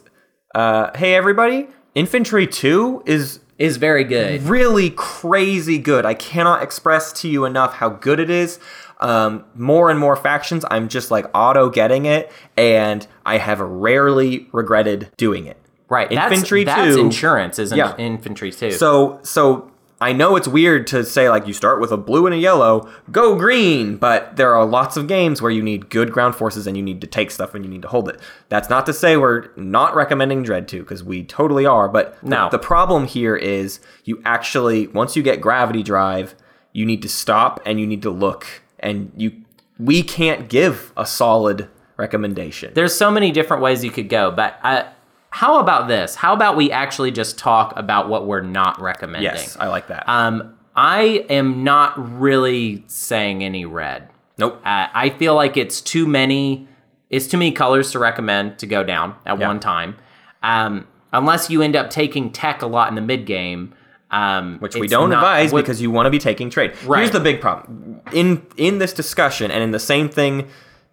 uh, hey everybody, infantry 2 is is very good really crazy good. I cannot express to you enough how good it is. Um, more and more factions, I'm just like auto getting it, and I have rarely regretted doing it. right Infantry that's, that's two- insurance isn't Yeah. infantry too So, so I know it's weird to say like you start with a blue and a yellow, go green, but there are lots of games where you need good ground forces and you need to take stuff and you need to hold it. That's not to say we're not recommending Dread 2 because we totally are, but the- No. the problem here is you actually once you get gravity drive, you need to stop and you need to look and you we can't give a solid recommendation. there's so many different ways you could go but uh, how about this how about we actually just talk about what we're not recommending yes, I like that. um i am not really saying any red nope. uh, i feel like it's too many it's too many colors to recommend to go down at Yeah. one time um unless you end up taking tech a lot in the mid game um which we don't not- advise what- because you want to be taking trade. Right. Here's the big problem in in this discussion, and in the same thing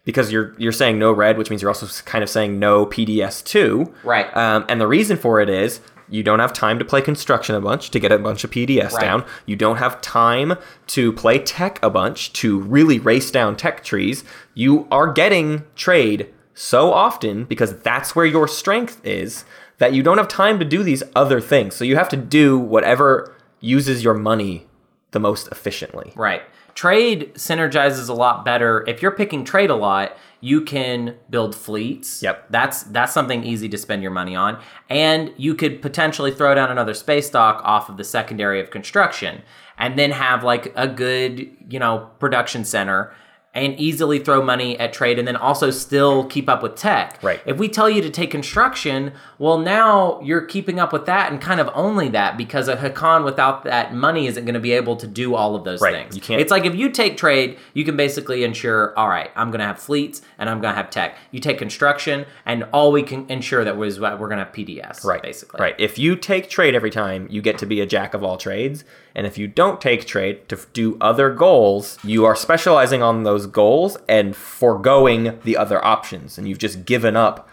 because you're you're saying no red, which means you're also kind of saying no PDS two. Right. Um, and the reason for it is you don't have time to play construction a bunch to get a bunch of PDS Right. down. You don't have time to play tech a bunch to really race down tech trees. You are getting trade so often because that's where your strength is that you don't have time to do these other things. So you have to do whatever uses your money the most efficiently. Right. Trade synergizes a lot better. If you're picking trade a lot, you can build fleets. Yep. That's that's something easy to spend your money on. And you could potentially throw down another space dock off of the secondary of construction and then have like a good, you know, production center and easily throw money at trade and then also still keep up with tech. Right. If we tell you to take construction, well, now you're keeping up with that and kind of only that because a Hacan without that money isn't going to be able to do all of those Right. things. You can't- It's like if you take trade, you can basically ensure, all right, I'm going to have fleets and I'm going to have tech. You take construction, and all we can ensure that was we're going to have PDS. Right. Basically. Right. If you take trade every time, you get to be a jack of all trades. And if you don't take trade to do other goals, you are specializing on those goals and foregoing the other options. And you've just given up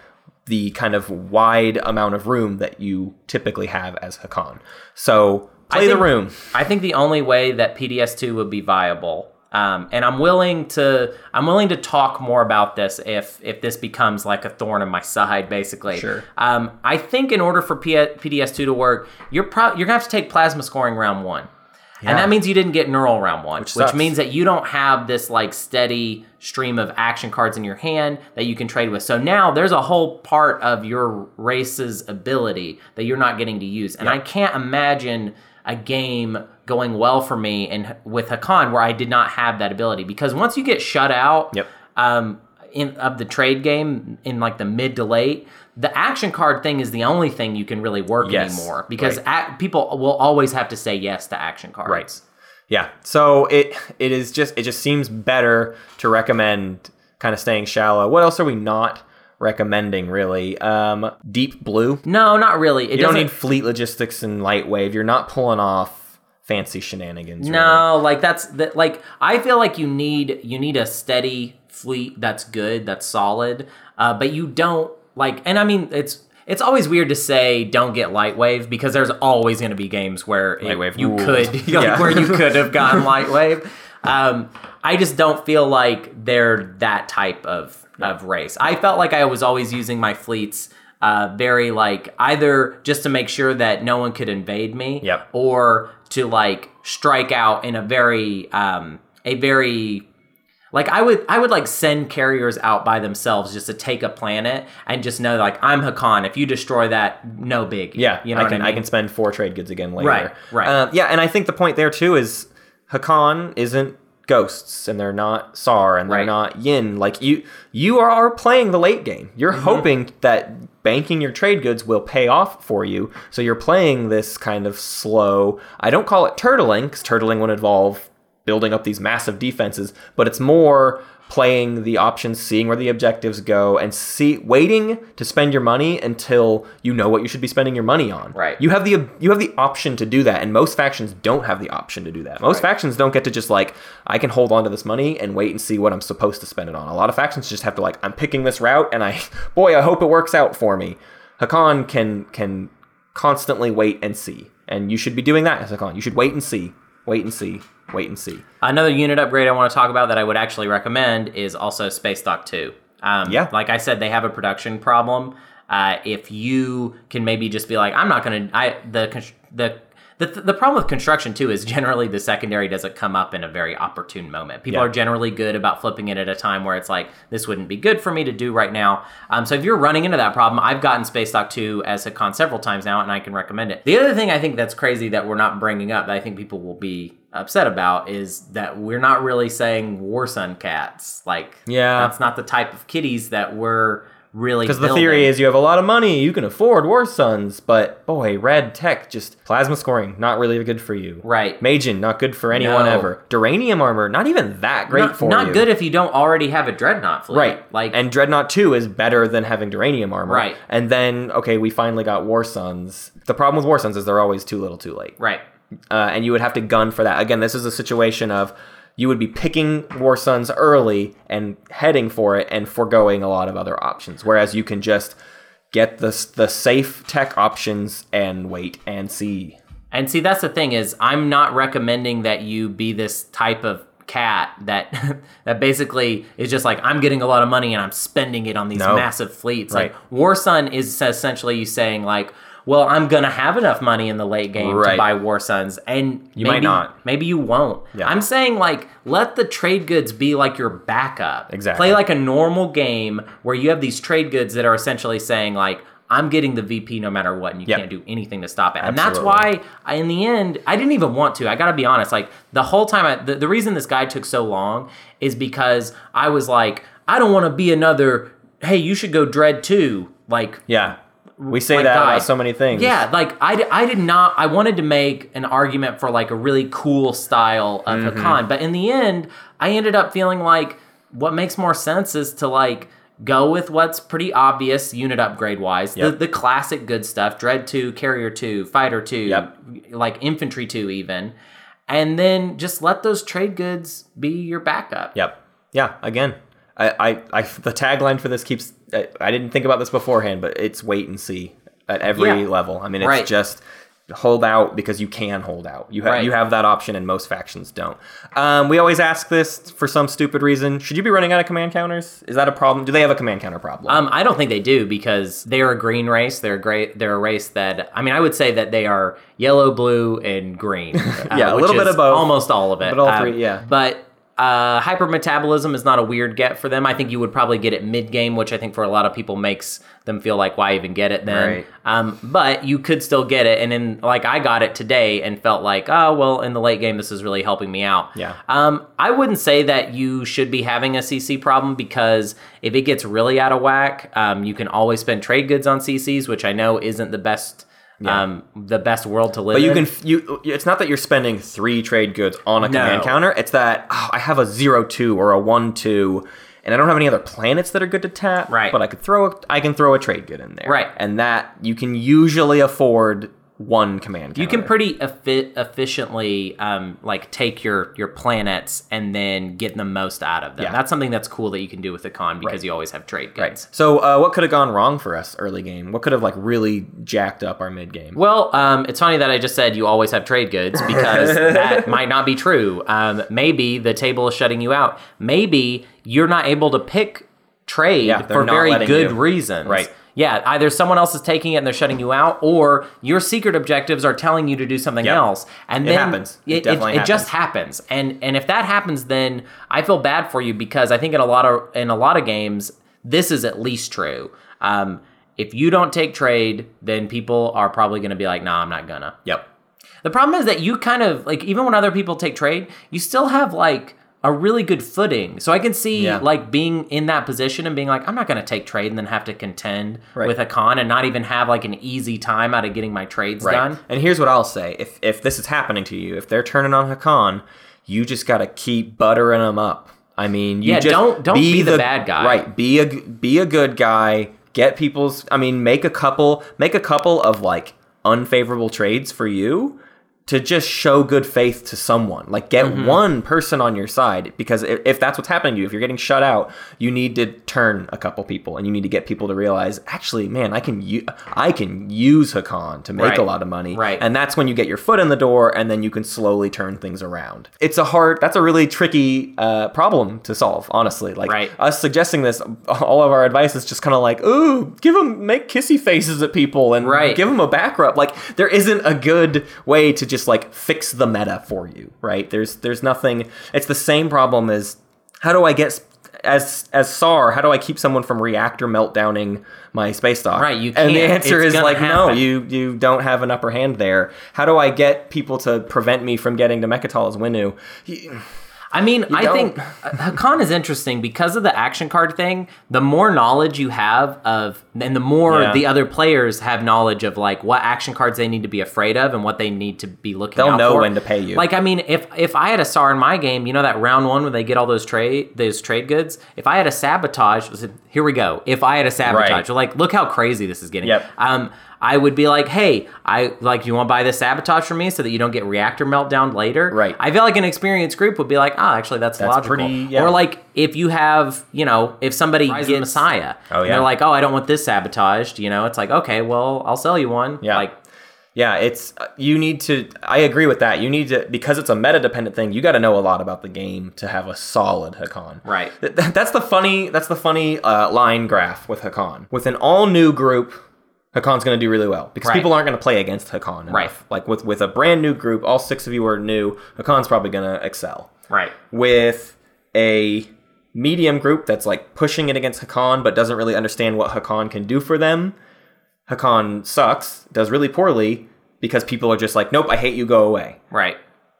the kind of wide amount of room that you typically have as Hacan. So play the room. I think the only way that PDS2 would be viable, um, and I'm willing to I'm willing to talk more about this if if this becomes like a thorn in my side, basically. Sure. Um, I think in order for P- PDS2 to work, you're pro- you're gonna have to take plasma scoring round one. Yeah. And that means you didn't get neural round one, which, sucks. means that you don't have this like steady stream of action cards in your hand that you can trade with. So now there's a whole part of your race's ability that you're not getting to use. And I can't imagine a game going well for me and with Hacan where I did not have that ability because once you get shut out, Yep. um, in of the trade game in like the mid to late, the action card thing is the only thing you can really work Yes, anymore because right. people will always have to say yes to action cards. Right. Yeah. So it it is just it just seems better to recommend kind of staying shallow. What else are we not recommending really? Um, deep blue. No, not really. It You don't need fleet logistics and light wave. You're not pulling off fancy shenanigans. really. no, like that's that. Like I feel like you need you need a steady fleet that's good, that's solid. Uh, but you don't like, and I mean it's. It's always weird to say don't get light wave because there's always going to be games where it- you rules. could *laughs* Yeah. where you could have gotten *laughs* light wave. Um, I just don't feel like they're that type of of race. I felt like I was always using my fleets uh, very like either just to make sure that no one could invade me, Yep. or to like strike out in a very um, a very like I would I would like send carriers out by themselves just to take a planet and just know like I'm Hacan. If you destroy that, no big. Yeah, you know I what can I mean. I, can spend four trade goods again later. Right, right. Uh, yeah, and I think the point there too is Hacan isn't ghosts and they're not Saar and they're Right. not Yin. Like you you are playing the late game. You're Mm-hmm. hoping that banking your trade goods will pay off for you. So you're playing this kind of slow. I don't call it turtling because turtling would involve building up these massive defenses, but it's more playing the options, seeing where the objectives go, and see waiting to spend your money until you know what you should be spending your money on. Right. You have the you have the option to do that, and most factions don't have the option to do that. Most Right. factions don't get to just like I can hold on to this money and wait and see what I'm supposed to spend it on. A lot of factions just have to like I'm picking this route, and I *laughs* boy I hope it works out for me. Hacan can can constantly wait and see, and you should be doing that as Hacan. You should wait and see, wait and see, wait and see. Another unit upgrade I want to talk about that I would actually recommend is also Space Dock 2. Um, Yeah. Like I said, they have a production problem. Uh, if you can maybe just be like, I'm not going to, I the cons- the the, the problem with construction too is generally the secondary doesn't come up in a very opportune moment. People Yeah. are generally good about flipping it at a time where it's like this wouldn't be good for me to do right now. Um, so if you're running into that problem, I've gotten Space Dock 2 as Hacan several times now, and I can recommend it. The other thing I think that's crazy that we're not bringing up that I think people will be upset about is that we're not really saying War Sun cats. Like, Yeah. that's not the type of kitties that we're really Because the theory is you have a lot of money, you can afford War Suns, but boy, red tech, just plasma scoring, not really good for you. Right. Magen, not good for anyone No. ever. Duranium armor, not even that great not, for not you. Not good if you don't already have a dreadnought fleet. Right. Like, and Dreadnought 2 is better than having Duranium armor. Right. And then, okay, we finally got War Suns. The problem with War Suns is they're always too little too late. right. Uh, and you would have to gun for that. Again, this is a situation of you would be picking War Suns early and heading for it and foregoing a lot of other options. Whereas you can just get the, the safe tech options and wait and see. And see, that's the thing is, I'm not recommending that you be this type of cat that *laughs* that basically is just like I'm getting a lot of money and I'm spending it on these No. massive fleets. Right. Like War Sun is essentially you saying like, well, I'm gonna have enough money in the late game to buy War Suns, and You maybe, might not. Maybe you won't. Yeah. I'm saying like let the trade goods be like your backup. Exactly. Play like a normal game where you have these trade goods that are essentially saying like. I'm getting the VP no matter what, and you Yep. can't do anything to stop it. And that's why, I, in the end, I didn't even want to. I got to be honest. Like the whole time, I, the, the reason this guide took so long is because I was like, I don't want to be another. Hey, you should go Dread too. Like Yeah. We say like, that guy. about so many things. Yeah, like I, I did not. I wanted to make an argument for like a really cool style of Mm-hmm. Hacan, but in the end, I ended up feeling like what makes more sense is to like go with what's pretty obvious unit upgrade wise, the, the classic good stuff: Dread two, Carrier two, Fighter two, Yep. like Infantry two, even, and then just let those trade goods be your backup. Yep. Yeah. Again, I, I, I the tagline for this keeps. I, I didn't think about this beforehand, but it's wait and see at every Yeah. level. I mean, it's Right. just hold out because you can hold out. You have Right. you have that option, and most factions don't. Um, we always ask this for some stupid reason. Should you be running out of command counters? Is that a problem? Do they have a command counter problem? Um, I don't think they do because they're a green race. They're a great. They're a race that I mean, I would say that they are yellow, blue, and green. uh, *laughs* Yeah, a little bit of both. Almost all of it. But all Um, three, yeah. But uh, hypermetabolism is not a weird get for them. I think you would probably get it mid game, which I think for a lot of people makes them feel like why even get it then. Right. Um, but you could still get it, and then like I got it today and felt like, oh well, in the late game this is really helping me out. Yeah. Um, I wouldn't say that you should be having a CC problem because if it gets really out of whack, um, you can always spend trade goods on CCs, which I know isn't the best, um, the best world to live. But you in. can you. It's not that you're spending three trade goods on a command counter. It's that oh, I have a zero two or a one two, and I don't have any other planets that are good to tap. Right. But I could throw a, I can throw a trade good in there. Right. And that you can usually afford one command counter. You can pretty effi- efficiently um, like take your your planets and then get the most out of them. Yeah. That's something that's cool that you can do with the con because Right. you always have trade goods. Right. So uh, what could have gone wrong for us early game? What could have like really jacked up our mid game? Well, um, it's funny that I just said you always have trade goods because *laughs* that might not be true. Um, maybe the table is shutting you out. Maybe you're not able to pick trade Yeah, for very good you. reasons. Right. Yeah, either someone else is taking it and they're shutting you out, or your secret objectives are telling you to do something Yep. else. And It then happens. It It, it, it just happens. And and if that happens, then I feel bad for you because I think in a lot of in a lot of games, this is at least true. Um, if you don't take trade, then people are probably going to be like, "Nah, I'm not gonna." Yep. The problem is that you kind of like even when other people take trade, you still have like a really good footing. So I can see Yeah. like being in that position and being like, I'm not going to take trade and then have to contend Right. with a con and not even have like an easy time out of getting my trades done. And here's what I'll say: if if this is happening to you, if they're turning on Hacan, you just got to keep buttering them up. I mean, you Yeah, just don't- don't be the bad guy. Right. Be a be a good guy. Get people's. I mean, make a couple. Make a couple of like unfavorable trades for you to just show good faith to someone. Like get Mm-hmm. one person on your side because if, if that's what's happening to you, if you're getting shut out, you need to turn a couple people and you need to get people to realize, actually, man, I can u- I can use Hacan to make Right. a lot of money. Right. And that's when you get your foot in the door and then you can slowly turn things around. It's a hard that's a really tricky uh, problem to solve, honestly. Like Right. us suggesting this, all of our advice is just kind of like, ooh, give them make kissy faces at people and Right. give them a back rub. Like there isn't a good way to just like fix the meta for you, right? There's there's nothing. It's the same problem as how do I get as as Saar? How do I keep someone from reactor meltdowning my space dock? Right, you And the answer It's is like no, you you don't have an upper hand there. How do I get people to prevent me from getting to Mecatol as Winnu? You- I mean, I don't. think uh, Hacan is interesting because of the action card thing. The more knowledge you have of, and the more Yeah. the other players have knowledge of, like what action cards they need to be afraid of and what they need to be looking. They'll out know for. when to pay you. Like, I mean, if if I had a Saar in my game, you know that round one where they get all those trade those trade goods. If I had a sabotage, here we go. If I had a sabotage, Right. like look how crazy this is getting. Yep. Um, I would be like, hey, I like, you want to buy this sabotage from me so that you don't get reactor meltdown later. Right. I feel like an experienced group would be like, oh, actually, that's, That's logical. pretty- yeah. Or like if you have, you know, if somebody gets Messiah, Oh, and yeah. they're like, oh, I don't want this sabotaged. You know, it's like, okay, well, I'll sell you one. Yeah. Like, Yeah, it's uh, you need to. I agree with that. You need to because it's a meta dependent thing. You got to know a lot about the game to have a solid Hacan. Right. Th- th- that's the funny. That's the funny uh, line graph with Hacan. With an all new group, Hacan's going to do really well because Right. people aren't going to play against Hacan. enough. Right. Like with with a brand new group, all six of you are new. Hacan's probably going to excel. Right. With a medium group that's like pushing it against Hacan but doesn't really understand what Hacan can do for them, Hacan sucks, does really poorly because people are just like, nope, I hate you, go away. Right.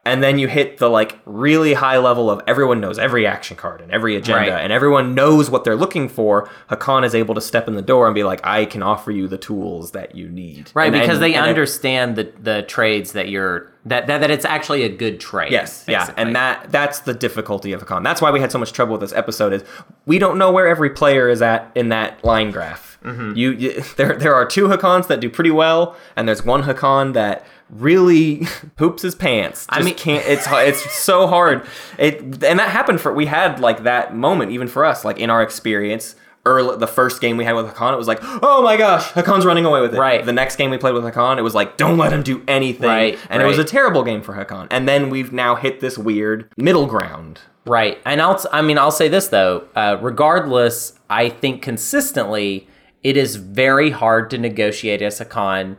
And then you hit the like really high level of everyone knows every action card and every agenda Right. and everyone knows what they're looking for. Hacan is able to step in the door and be like, I can offer you the tools that you need. Right, And- because and- they and it- understand the the trades that you're that, that that it's actually a good trade. Yes, yeah, basically. and that that's the difficulty of Hacan. That's why we had so much trouble with this episode. Is we don't know where every player is at in that line graph. Mm-hmm. You, you *laughs* there there are two Hacans that do pretty well, and there's one Hacan that really *laughs* poops his pants. I mean- can't. It's it's so hard. It and that happened for we had like that moment even for us like in our experience. Early, the first game we had with Hacan, it was like, oh my gosh, Hacan's running away with it. Right. The next game we played with Hacan, it was like, don't let him do anything. Right, And it was a terrible game for Hacan. And then we've now hit this weird middle ground. Right. And I'll, I mean, I'll say this though. Uh, regardless, I think consistently it is very hard to negotiate as Hacan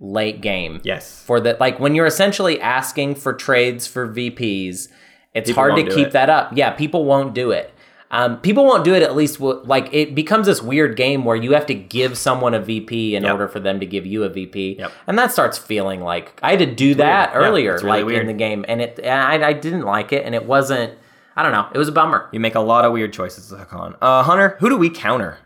late game. Yes. For that, like when you're essentially asking for trades for VPs, it's People hard to keep it. that up. Yeah, people won't do it. Um, people won't do it at least. w- Like it becomes this weird game where you have to give someone a VP in Yep. order for them to give you a VP, Yep. and that starts feeling like I had to do that weird. Earlier, it's really like weird. in the game, and it. And I, I didn't like it, and it wasn't. I don't know. It was a bummer. You make a lot of weird choices Hacan. Uh, Hunter, who do we counter?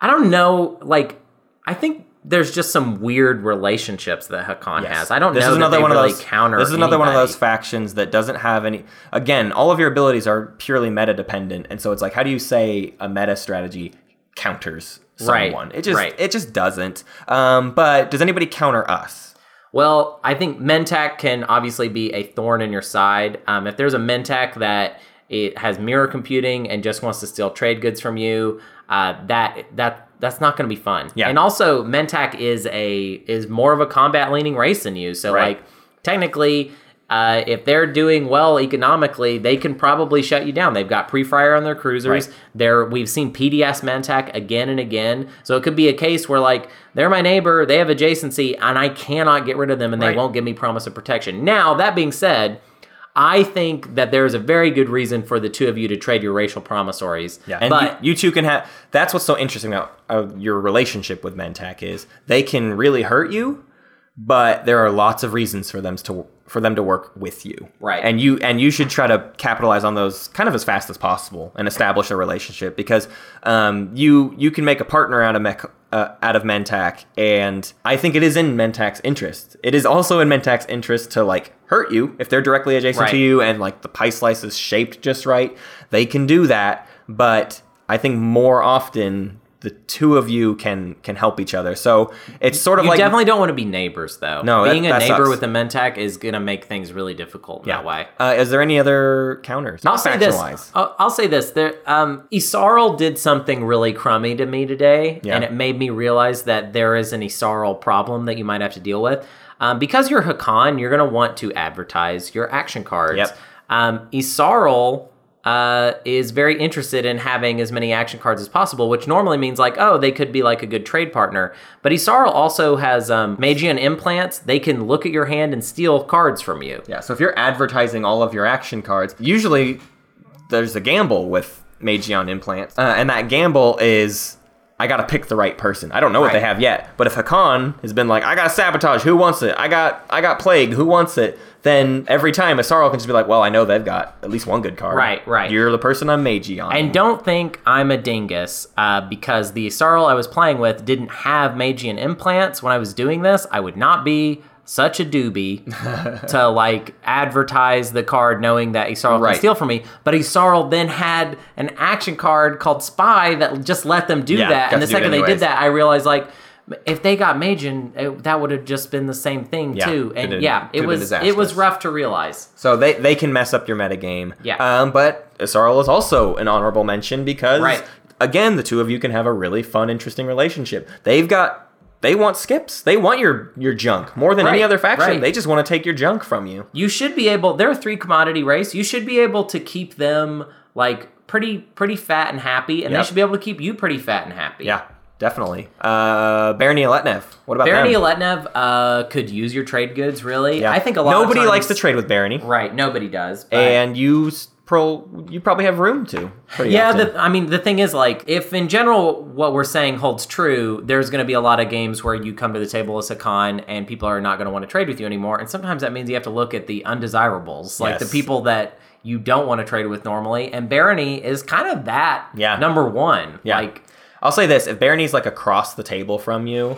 I don't know. Like, I think there's just some weird relationships that Hacan has. I don't this know. is another one really of those counter. This is another one of those factions that doesn't have any. Again, all of your abilities are purely meta dependent, and so it's like, how do you say a meta strategy counters Right, someone? It just right. it just doesn't. Um, but does anybody counter us? Well, I think Mentak can obviously be a thorn in your side. Um, if there's a Mentak that it has mirror computing and just wants to steal trade goods from you, uh, that that that's not going to be fun. Yeah. And also, Mentak is a is more of a combat leaning race than you. So Right. like technically. Uh, if they're doing well economically, they can probably shut you down. They've got pre-fire on their cruisers. Right. They're we've seen PDS Mentak again and again. So it could be a case where like they're my neighbor, they have adjacency, and I cannot get rid of them, and Right. they won't give me promise of protection. Now that being said, I think that there is a very good reason for the two of you to trade your racial promissories. Yeah, and but you, you two can have. That's what's so interesting about uh, your relationship with Mentak is they can really hurt you, but there are lots of reasons for them to for them to work with you. Right. And you and you should try to capitalize on those kind of as fast as possible and establish a relationship because um, you you can make a partner out of Mech, uh, out of Mentak, and I think it is in Mentak's interest. It is also in Mentak's interest to like hurt you if they're directly adjacent Right. to you and like the pie slice is shaped just right. They can do that, but I think more often the two of you can can help each other. So it's sort of like you like definitely don't want to be neighbors, though. No, that- being a that neighbor sucks. with a Mentak is gonna make things really difficult in that way. Uh, is there any other counters? I'll Not say this. I'll, I'll say this. There, um, Yssaril did something really crummy to me today, Yeah. and it made me realize that there is an Yssaril problem that you might have to deal with. Um, because you're Hacan, you're going to want to advertise your action cards. Yep. Um, Yssaril uh, is very interested in having as many action cards as possible, which normally means like, oh, they could be like a good trade partner. But Yssaril also has um, Mageon implants. They can look at your hand and steal cards from you. Yeah, so if you're advertising all of your action cards, usually there's a gamble with Mageon implants, uh, and that gamble is I gotta pick the right person. I don't know what they have yet, but if Hacan has been like, I got sabotage, who wants it? I got I got plague, who wants it? Then every time Yssaril can just be like, well, I know they've got at least one good card. Right, right. You're the person I'm Mageon. And don't think I'm a dingus uh, because the Sarl I was playing with didn't have Mageon implants when I was doing this. I would not be such a doobie *laughs* to like advertise the card knowing that Yssaril Right. can steal from me. But Yssaril then had an action card called Spy that just let them do Yeah, that. And the second they did that, I realized like if they got Mageon, it, that would have just been the same thing Yeah, too. And yeah, it was it was rough to realize. So they, they can mess up your metagame. Yeah. Um, but Yssaril is also an honorable mention because, Right. again, the two of you can have a really fun, interesting relationship. They've got. They want skips. They want your your junk more than any other faction. right. They just want to take your junk from you. you should be able they're a three commodity race you should be able to keep them like pretty pretty fat and happy and Yep. they should be able to keep you pretty fat and happy Yeah. Definitely. Uh, Barony and Letnev. What about Barony them? Letnev uh, could use your trade goods, really. Yeah. I think a lot Nobody of times, likes to trade with Barony, Right, nobody does. but- and you pro you probably have room to. yeah, the, I mean, the thing is, like, if in general what we're saying holds true, there's going to be a lot of games where you come to the table as Hacan and people are not going to want to trade with you anymore. And sometimes that means you have to look at the undesirables, like the people that you don't want to trade with normally. And Barony is kind of that Yeah. number one. Yeah. Like, I'll say this: if Barony's like across the table from you,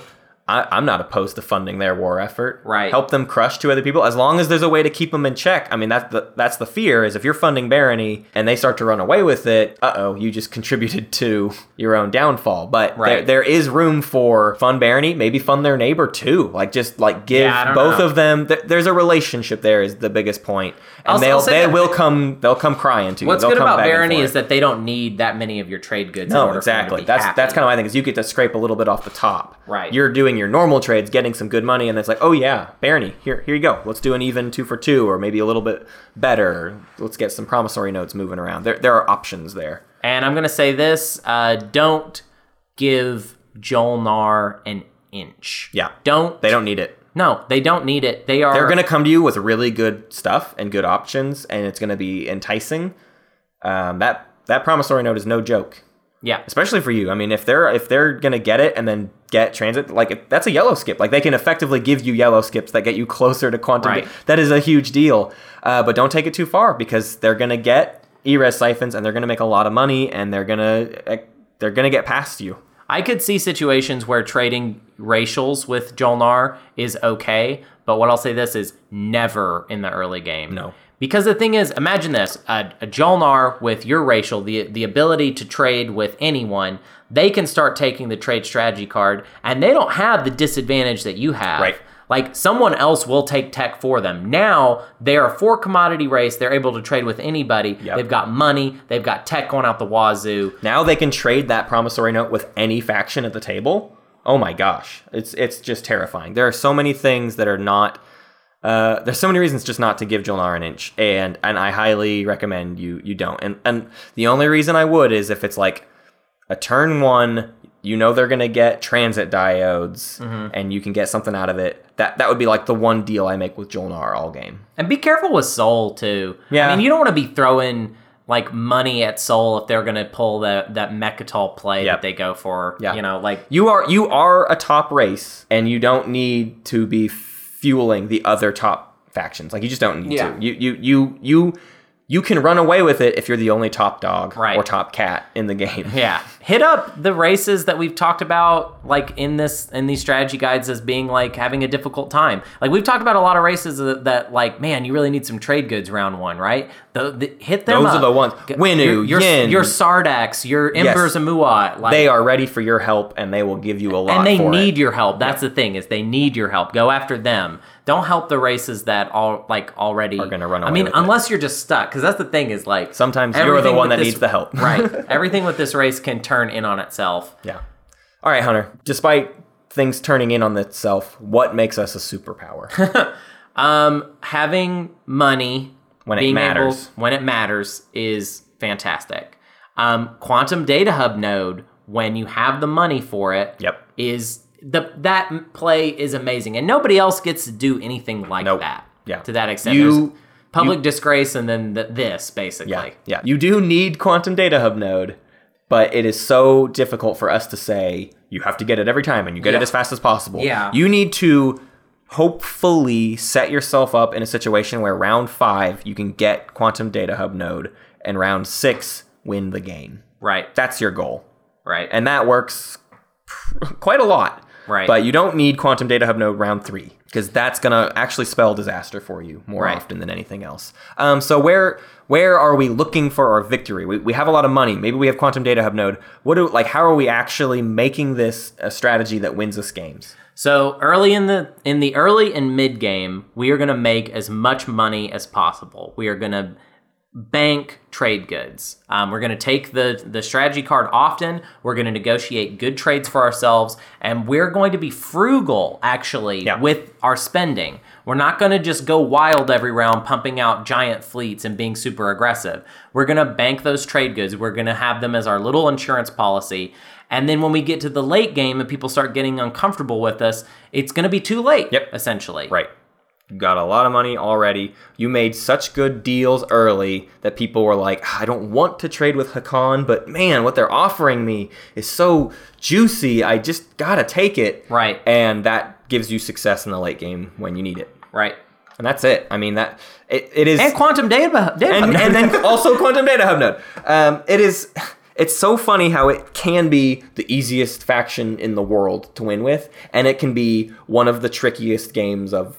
I, I'm not opposed to funding their war effort. Right. Help them crush two other people as long as there's a way to keep them in check. I mean, that's the that's the fear is if you're funding Barony and they start to run away with it, uh oh, you just *laughs* contributed to your own downfall. But there, there is room for fund Barony, maybe fund their neighbor too. Like just like give Yeah, both know. of them. Th- there's a relationship there is the biggest point. and I'll- they'll I'll they will come they'll come crying to you. what's They'll good come about Barony is that they don't need that many of your trade goods. No, exactly. For them to be That's happy. that's kind of my thing is you get to scrape a little bit off the top. Right. You're doing your normal trades, getting some good money, and it's like, oh yeah, Barony, here here you go. Let's do an even two for two, or maybe a little bit better. Let's get some promissory notes moving around. There there are options there. And I'm to say this uh, don't give Jolnar an inch. Yeah. Don't. They don't need it. No, they don't need it. They are. They're gonna come to you with really good stuff and good options, and it's gonna be enticing. Um, that that promissory note is no joke. Yeah. especially for you. I mean, if they're if they're gonna get it and then get transit, like if- that's a yellow skip. Like they can effectively give you yellow skips that get you *laughs* closer to quantum. Right. That is a huge deal. Uh, but don't take it too far because they're gonna get E-res siphons and they're gonna make a lot of money and they're gonna uh, they're gonna get past you. I could see situations where trading racials with Jolnar is okay, but what I'll say this is never in the early game. No. Because the thing is, imagine this: a, a Jolnar with your racial, the the ability to trade with anyone, they can start taking the trade strategy card, and they don't have the disadvantage that you have. Right. Like someone else will take tech for them. Now they are a four commodity race. They're able to trade with anybody. Yep. They've got money. They've got tech going out the wazoo. Now they can trade that promissory note with any faction at the table. Oh my gosh, it's it's just terrifying. There are so many things that are not. Uh, there's so many reasons just not to give Jolnar an inch, and and I highly recommend you you don't. And and the only reason I would is if it's like a turn one, you know they're gonna get transit diodes, and you can get something out of it. That that would be like the one deal I make with Jolnar all game. And be careful with Sol too. Yeah. I mean, you don't want to be throwing like money at Sol if they're gonna pull that that Mecatol play Yep. that they go for. Yeah. You know, like You are you are a top race, and you don't need to be fueling the other top factions. Like you just don't need Yeah. to. You you you you you can run away with it if you're the only top dog Right. or top cat in the game. *laughs* yeah, hit up the races that we've talked about like in this in these strategy guides as being like having a difficult time. Like we've talked about a lot of races that, that like man, you really need some trade goods round one, right? The, the hit them. Those are the ones. Winnu, your, Yin. your Sardakk, your Embers and Muaat. Like, They are ready for your help, and they will give you a lot. and they need it. your help. That's the thing is they need your help. Go after them. Don't help the races that all like already are gonna run away. I mean, with it. unless you're just stuck, because that's the thing is like Sometimes you're the one that this- needs the help. *laughs* right. *laughs* Everything with this race can turn in on itself. Yeah. All right, Hunter. Despite things turning in on itself, what makes us a superpower? *laughs* Um, having money When it matters. able when it matters is fantastic. Um, quantum data hub node when you have the money for it Yep. is the that play is amazing and nobody else gets to do anything like Nope. that. Yeah. To that extent, You- There's public disgrace and then the, this basically. Yeah, yeah. You do need Quantum Data Hub node, but it is so difficult for us to say you have to get it every time and you get Yeah. it as fast as possible. Yeah. You need to hopefully set yourself up in a situation where round five you can get Quantum Data Hub node and round six win the game. Right. That's your goal. Right. And that works quite a lot. Right. But you don't need Quantum Data Hub node round three because that's gonna actually spell disaster for you more Right. often than anything else. Um, so where where are we looking for our victory? We, we have a lot of money. Maybe we have Quantum Data Hub node. What do like? How are we actually making this a strategy that wins us games? So early in the in the early and mid game, we are going to make as much money as possible. We are going to bank trade goods. Um, we're going to take the the strategy card often. We're going to negotiate good trades for ourselves, and we're going to be frugal actually Yeah. with our spending. We're not going to just go wild every round, pumping out giant fleets and being super aggressive. We're going to bank those trade goods. We're going to have them as our little insurance policy. And then when we get to the late game and people start getting uncomfortable with us, it's going to be too late. Yep. Essentially. Right. You got a lot of money already. You made such good deals early that people were like, I don't want to trade with Hacan, but man, what they're offering me is so juicy. I just gotta take it. Right. And that gives you success in the late game when you need it. Right. And that's it. I mean that it, it is And quantum data. data and, and then also quantum data hub node. Um, it is. It's so funny how it can be the easiest faction in the world to win with, and it can be one of the trickiest games of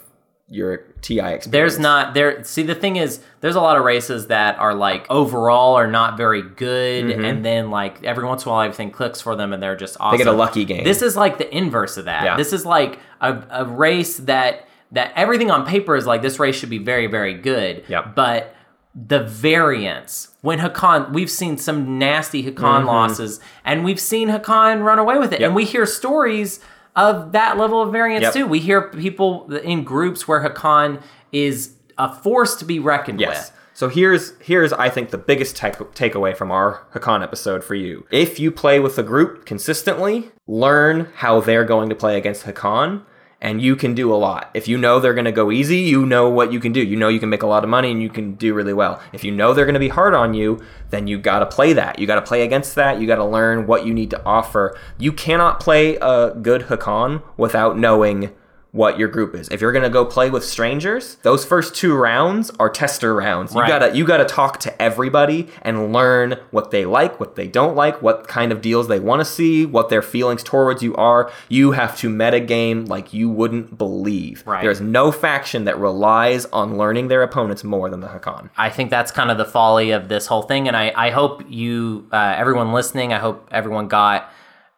your TI experience. There's not there. See, the thing is, there's a lot of races that are like overall are not very good, and then like every once in a while everything clicks for them, and they're just awesome. Mm-hmm. get a lucky game. This is like the inverse of that. Yeah. This is like a, a race that that everything on paper is like this race should be very very good. Yep. But the variance when Hacan, we've seen some nasty Hacan losses, and we've seen Hacan run away with it, Mm-hmm. Yep. and we hear stories of that level of variance Yep. too. We hear people in groups where Hacan is a force to be reckoned Yes. with. So here's here's I think the biggest take, takeaway from our Hacan episode for you. If you play with a group consistently, learn how they're going to play against Hacan, and you can do a lot. If you know they're going to go easy, you know what you can do. You know you can make a lot of money and you can do really well. If you know they're going to be hard on you, then you got to play that. You got to play against that. You got to learn what you need to offer. You cannot play a good Hacan without knowing what your group is. If you're gonna go play with strangers, those first two rounds are tester rounds. You Right. gotta you gotta talk to everybody and learn what they like, what they don't like, what kind of deals they want to see, what their feelings towards you are. You have to metagame like you wouldn't believe. Right. There's no faction that relies on learning their opponents more than the Hacan. I think that's kind of the folly of this whole thing, and I, I hope you, uh, everyone listening, I hope everyone got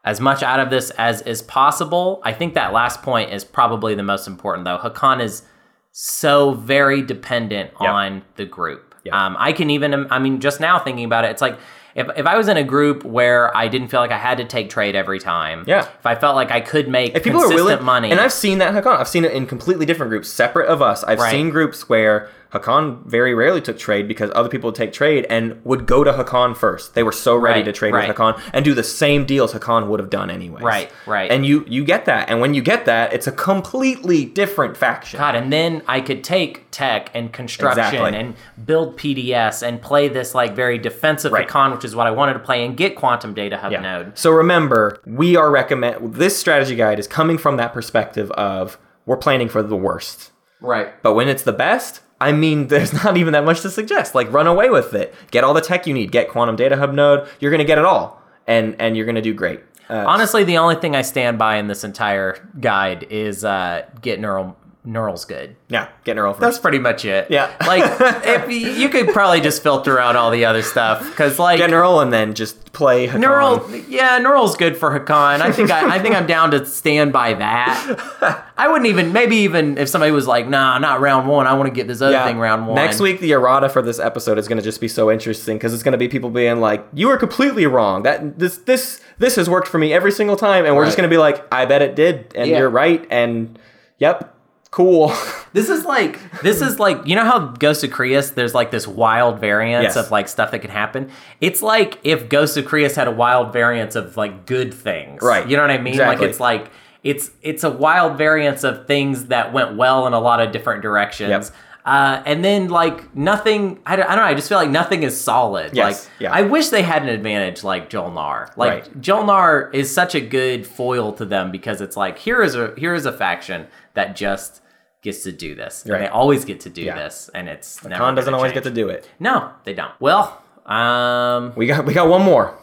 as much out of this as is possible. I think that last point is probably the most important, though. Hacan is so very dependent Yep. on the group. Yep. Um, I can even, I mean, just now thinking about it, it's like if, if I was in a group where I didn't feel like I had to take trade every time, Yeah. if I felt like I could make If people are consistent willing, money, and I've seen that Hacan. I've seen it in completely different groups, separate of us. I've Right. seen groups where Hacan very rarely took trade because other people would take trade and would go to Hacan first. They were so ready Right, to trade right. with Hacan and do the same deals Hacan would have done anyway. Right, right. And you you get that, and when you get that, it's a completely different faction. God, and then I could take tech and construction Exactly. and build PDS and play this like very defensive Right. econ, which is what I wanted to play, and get quantum data hub Yeah. node. So remember, we are recommend this strategy guide is coming from that perspective of we're planning for the worst. Right. But when it's the best, I mean, *laughs* there's not even that much to suggest. Like, run away with it. Get all the tech you need. Get Quantum Data Hub node. You're gonna get it all, and and you're gonna do great. Uh, Honestly, the only thing I stand by in this entire guide is uh, get neural neurals good. yeah, get neural for That's pretty much it. Yeah. *laughs* like if you, you could probably just filter out all the other stuff because like Get neural and then just play Hacan. Neural, yeah, Neural's good for Hacan. I think I, I think I'm down to stand by that. *laughs* I wouldn't even, maybe even if somebody was like, "Nah, not round one. I want to get this other Yeah. thing round one." Next week, the errata for this episode is going to just be so interesting because it's going to be people being like, "You were completely wrong. That this this this has worked for me every single time," and we're just going to be like, "I bet it did, and Yeah. you're right." And yep, cool. *laughs* this is like, this is like, you know how Ghost of Creuss, there's like this wild variance Yes. of like stuff that can happen. It's like if Ghost of Creuss had a wild variance of like good things, Right. You know what I mean? Exactly. Like it's like it's it's a wild variance of things that went well in a lot of different directions. Yep. Uh, and then like nothing, I don't, I don't know. I just feel like nothing is solid. Yes, Like yeah. I wish they had an advantage like Joel Jolnar. Like Right. Jolnar is such a good foil to them because it's like here is a here is a faction that just gets to do this. And they always get to do Yeah. this, and it's never Khan doesn't always change. get to do it. No, they don't. Well, um, We got we got one more.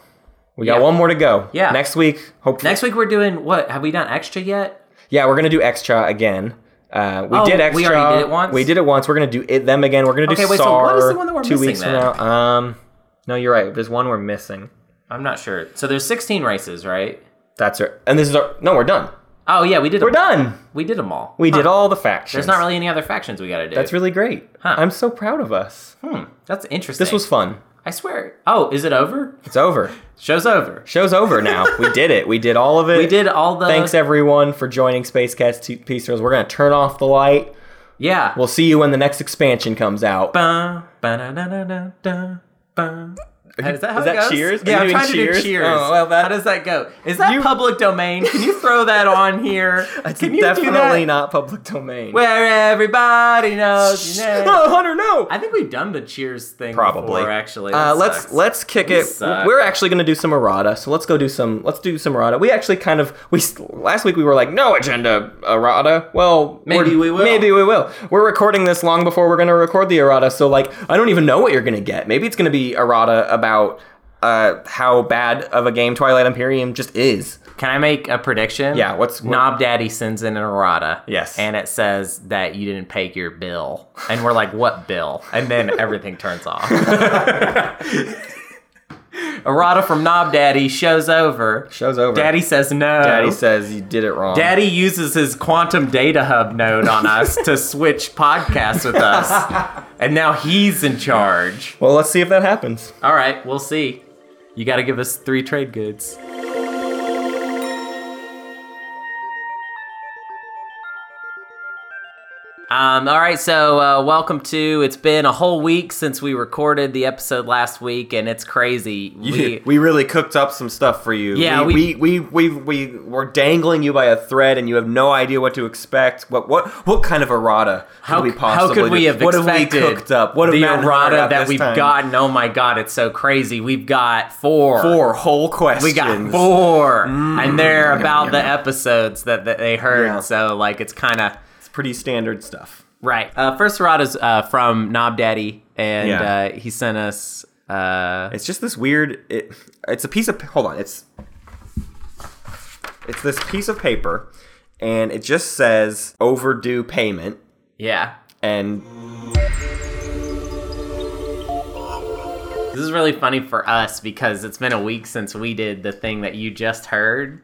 We got Yeah. one more to go. Yeah. Next week, hopefully. next week we're doing what? Have we done extra yet? Yeah, we're gonna do extra again. Uh, we Oh, did we already did it once? We did it once. We're gonna do it them again. We're gonna do Okay, wait, SAR so what is the one that we're two missing weeks from then? now. Um, no, you're right. There's one we're missing. I'm not sure. So there's 16 races, right? That's our. And this is our. No, we're done. Oh yeah, we did. We're them. done. We did them all. We Huh. did all the factions. There's not really any other factions we got to do. That's really great. Huh. I'm so proud of us. hmm. That's interesting. This was fun. I swear. Oh, is it over? It's over. Show's over. Show's over now. we did it. We did all of it. We did all the. Thanks everyone for joining Space Cats T- Peace Turtles. We're gonna turn off the light. Yeah. We'll see you when the next expansion comes out. Ba, ba. Is that how is it that goes? Cheers? Are Yeah, I'm trying to do Cheers? cheers. Oh, well, that- how does that go? Is that You- public domain? Can you throw that on here? *laughs* It's Can you definitely not public domain. Where everybody knows oh, Hunter, no. I think we've done the Cheers thing Probably. before, actually. Uh, let's let's kick We it. suck. We're actually going to do some errata, so let's go do some. Let's do some errata. We actually kind of we last week we were like no agenda errata. Well, Maybe we will. Maybe we will. We're recording this long before we're going to record the errata, so like I don't even know what you're going to get. Maybe it's going to be errata about uh, how bad of a game Twilight Imperium just is. Can I make a prediction? Yeah, what's- what- Knob Daddy sends in an errata? Yes. And it says that you didn't pay your bill. And we're like, what bill? And then *laughs* everything turns off. *laughs* errata from Knob Daddy shows over. Show's over. Daddy says no. Daddy says you did it wrong. Daddy uses his quantum data hub node on us to switch podcasts with us. *laughs* And now he's in charge. Well, let's see if that happens. All right, we'll see. You got to give us three trade goods. Um, all right, so uh, welcome to. It's been a whole week since we recorded the episode last week, and it's crazy. *laughs* We, we really cooked up some stuff for you. Yeah, we we, we, we, we were dangling you by a thread, and you have no idea what to expect. What what what kind of errata how, could we how possibly? could we do? have what have we cooked up? What have the Matt and Hunter errata that we've time? gotten? Oh my god, it's so crazy. We've got four. Four whole questions. We got four, and they're about the episodes that, that they heard. Yeah. So like, it's kind of pretty standard stuff. right. Uh, first errata is uh, from Knob Daddy, and Yeah. uh, he sent us. Uh, It's just this weird. It, it's a piece of. Hold on. It's it's this piece of paper, and it just says overdue payment, yeah, and this is really funny for us because it's been a week since we did the thing that you just heard.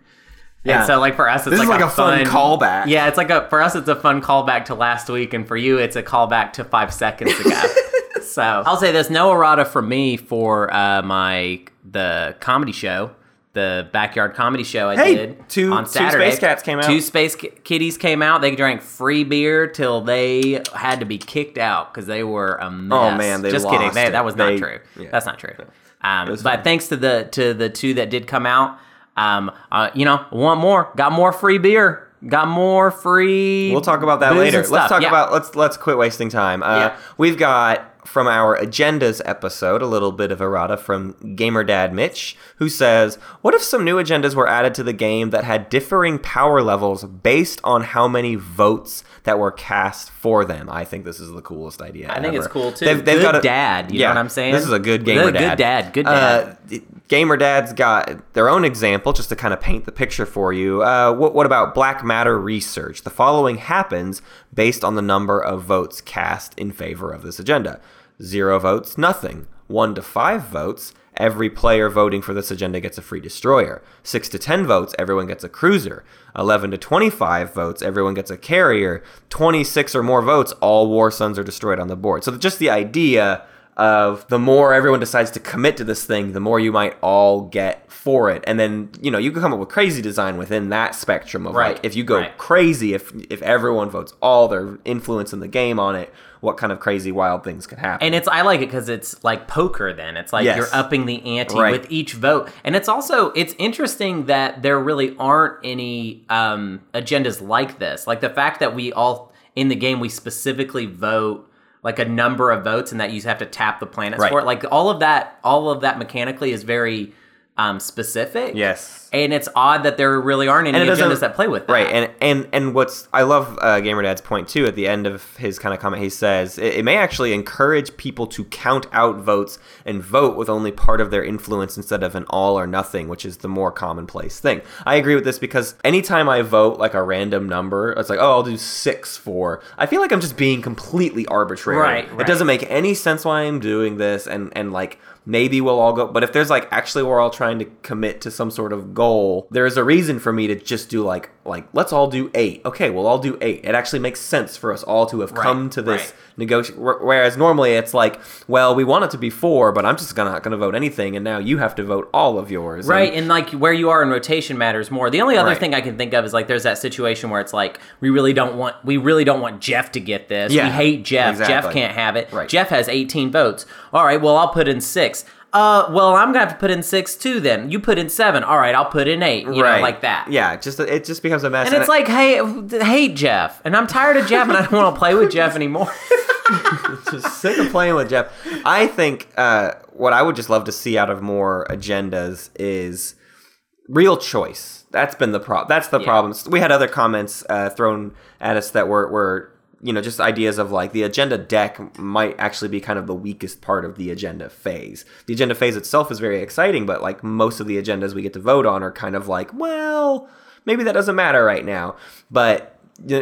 Yeah. And so like for us, it's This is like, like a fun callback. Yeah, it's like a for us, it's a fun callback to last week, and for you, it's a callback to five seconds ago. *laughs* so I'll say there's no errata for me for uh, my the comedy show, the backyard comedy show I Hey, did two- on two Saturday. Space Cats came out. Two space Ki- kitties came out. They drank free beer till they had to be kicked out because they were a mess. Oh, man, they just kidding. They, that was They- not true. yeah. That's not true. Um, but fun. thanks to the to the two that did come out, um, uh, you know, want more, got more free beer, got more free. We'll talk about that later. Let's talk Yeah. about let's let's quit wasting time. Uh, Yeah. We've got from our agendas episode a little bit of errata from Gamer Dad Mitch, who says, "What if some new agendas were added to the game that had differing power levels based on how many votes that were cast for them?" I think this is the coolest idea. I think it's cool, too. They've, they've Good got a, dad, you know yeah, what I'm saying? This is a good Good- gamer good dad. dad, good Uh, dad. Gamer Dad's got their own example just to kind of paint the picture for you. Uh, what, what about black matter research? The following happens based on the number of votes cast in favor of this agenda zero votes, nothing. One to five votes, every player voting for this agenda gets a free destroyer. Six to ten votes, everyone gets a cruiser. 11 to 25 votes, everyone gets a carrier. 26 or more votes, all war suns are destroyed on the board. So just the idea of the more everyone decides to commit to this thing, the more you might all get for it. And then, you know, you can come up with crazy design within that spectrum of Right, like if you go right. crazy if if everyone votes all their influence in the game on it, what kind of crazy wild things could happen. And it's I like it because it's like poker. Then it's like Yes. you're upping the ante Right. with each vote, and it's also it's interesting that there really aren't any um, agendas like this. Like the fact that we all in the game we specifically vote like a number of votes, and that you have to tap the planets Right. for it. Like all of that, all of that mechanically is very um, specific. yes. And it's odd that there really aren't any agendas that play with that. Right, and and and what's I love uh, Gamer Dad's point too. At the end of his kind of comment, he says it, it may actually encourage people to count out votes and vote with only part of their influence instead of an all or nothing, which is the more commonplace thing. I agree with this because anytime I vote like a random number, it's like oh I'll do six for. I feel like I'm just being completely arbitrary. Right, It doesn't make any sense why I'm doing this, and and like maybe we'll all go but if there's like actually we're all trying to commit to some sort of goal there's a reason for me to just do like like let's all do eight okay we'll all do eight it actually makes sense for us all to have Right, come to this right. Negotiate. Whereas normally it's like, well, we want it to be four, but I'm just gonna, not going to vote anything, and now you have to vote all of yours. Right, and like where you are in rotation matters more. The only other Right. thing I can think of is like there's that situation where it's like we really don't want we really don't want Jeff to get this. Yeah, we hate Jeff. Exactly. Jeff can't have it. Right. Jeff has 18 votes. All right, well I'll put in six. Uh, well I'm gonna have to put in six too. Then you put in seven. All right, I'll put in eight. You right, know, like that. Yeah, just it just becomes a mess. And it's like, hey, hate Jeff, and I'm tired of Jeff, and I don't want to play with Jeff anymore. *laughs* just sick of playing with Jeff. I think uh, what I would just love to see out of more agendas is real choice. That's been the problem. That's the Yeah. problem. We had other comments uh, thrown at us that were were you know just ideas of like the agenda deck might actually be kind of the weakest part of the agenda phase. The agenda phase itself is very exciting, but like most of the agendas we get to vote on are kind of like, well, maybe that doesn't matter right now. But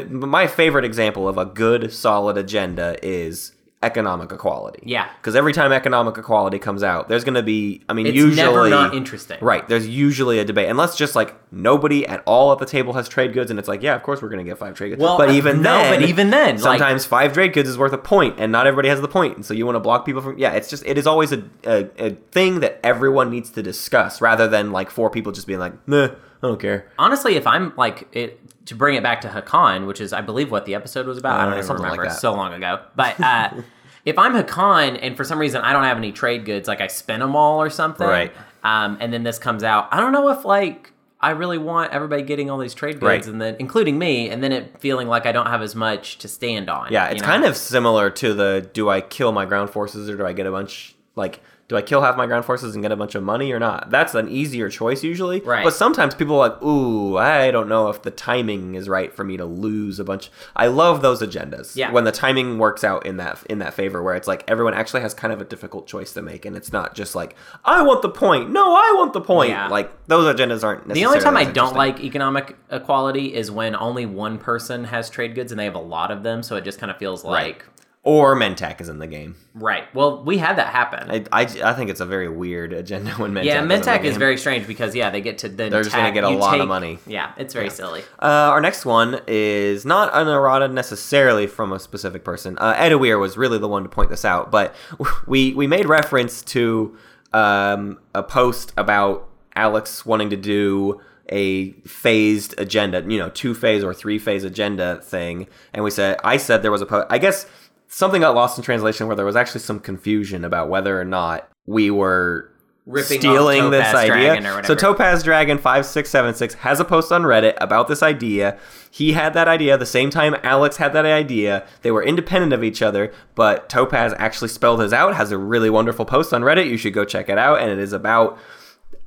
my favorite example of a good solid agenda is economic equality. Yeah. Because every time economic equality comes out, there's going to be, I mean, It's usually never not interesting. Right. There's usually a debate, unless just like nobody at all at the table has trade goods, and it's like, yeah, of course we're going to get five trade goods. Well, but even no, then, but even then, like- sometimes five trade goods is worth a point, and not everybody has the point, and so you want to block people from. Yeah, it's just it is always a, a a thing that everyone needs to discuss, rather than like four people just being like, nah, I don't care. honestly, if I'm like it to bring it back to Hacan, which is I believe what the episode was about. I don't Uh, even something like remember. that. It's so long ago. But uh, *laughs* if I'm Hacan and for some reason I don't have any trade goods, like I spend them all or something, Right. Um, and then this comes out, I don't know if like. I really want everybody getting all these trade goods, Right. and then including me, and then it feeling like I don't have as much to stand on. Yeah, it's kind of similar to the do I kill my ground forces or do I get a bunch like do I kill half my ground forces and get a bunch of money or not? That's an easier choice usually. Right. But sometimes people are like, ooh, I don't know if the timing is right for me to lose a bunch. I love those agendas. Yeah. When the timing works out in that in that favor, where it's like everyone actually has kind of a difficult choice to make, and it's not just like I want the point. No, I want the point. Yeah. Like those agendas aren't. The only time I don't like economic equality is when only one person has trade goods and they have a lot of them, so it just kind of feels like or Mentak is in the game. right. Well, we had that happen. I, I, I think it's a very weird agenda when Mentak. yeah, is in the Mentak is game. very strange because yeah, they get to then They're just gonna get a lot of money. Yeah, it's very silly. Uh, our next one is not an errata necessarily from a specific person. Uh, Edawir was really the one to point this out, but *laughs* we we made reference to um, a post about Alex wanting to do a phased agenda, you know, two phase or three phase agenda thing, and we said I said there was a post. I guess something got lost in translation where there was actually some confusion about whether or not we were Ripping stealing this idea. So. Topaz Dragon five six seven six has a post on Reddit about this idea. He had that idea the same time Alex had that idea. They were independent of each other, but Topaz actually spelled his out. Has a really wonderful post on Reddit. You should go check it out, and it is about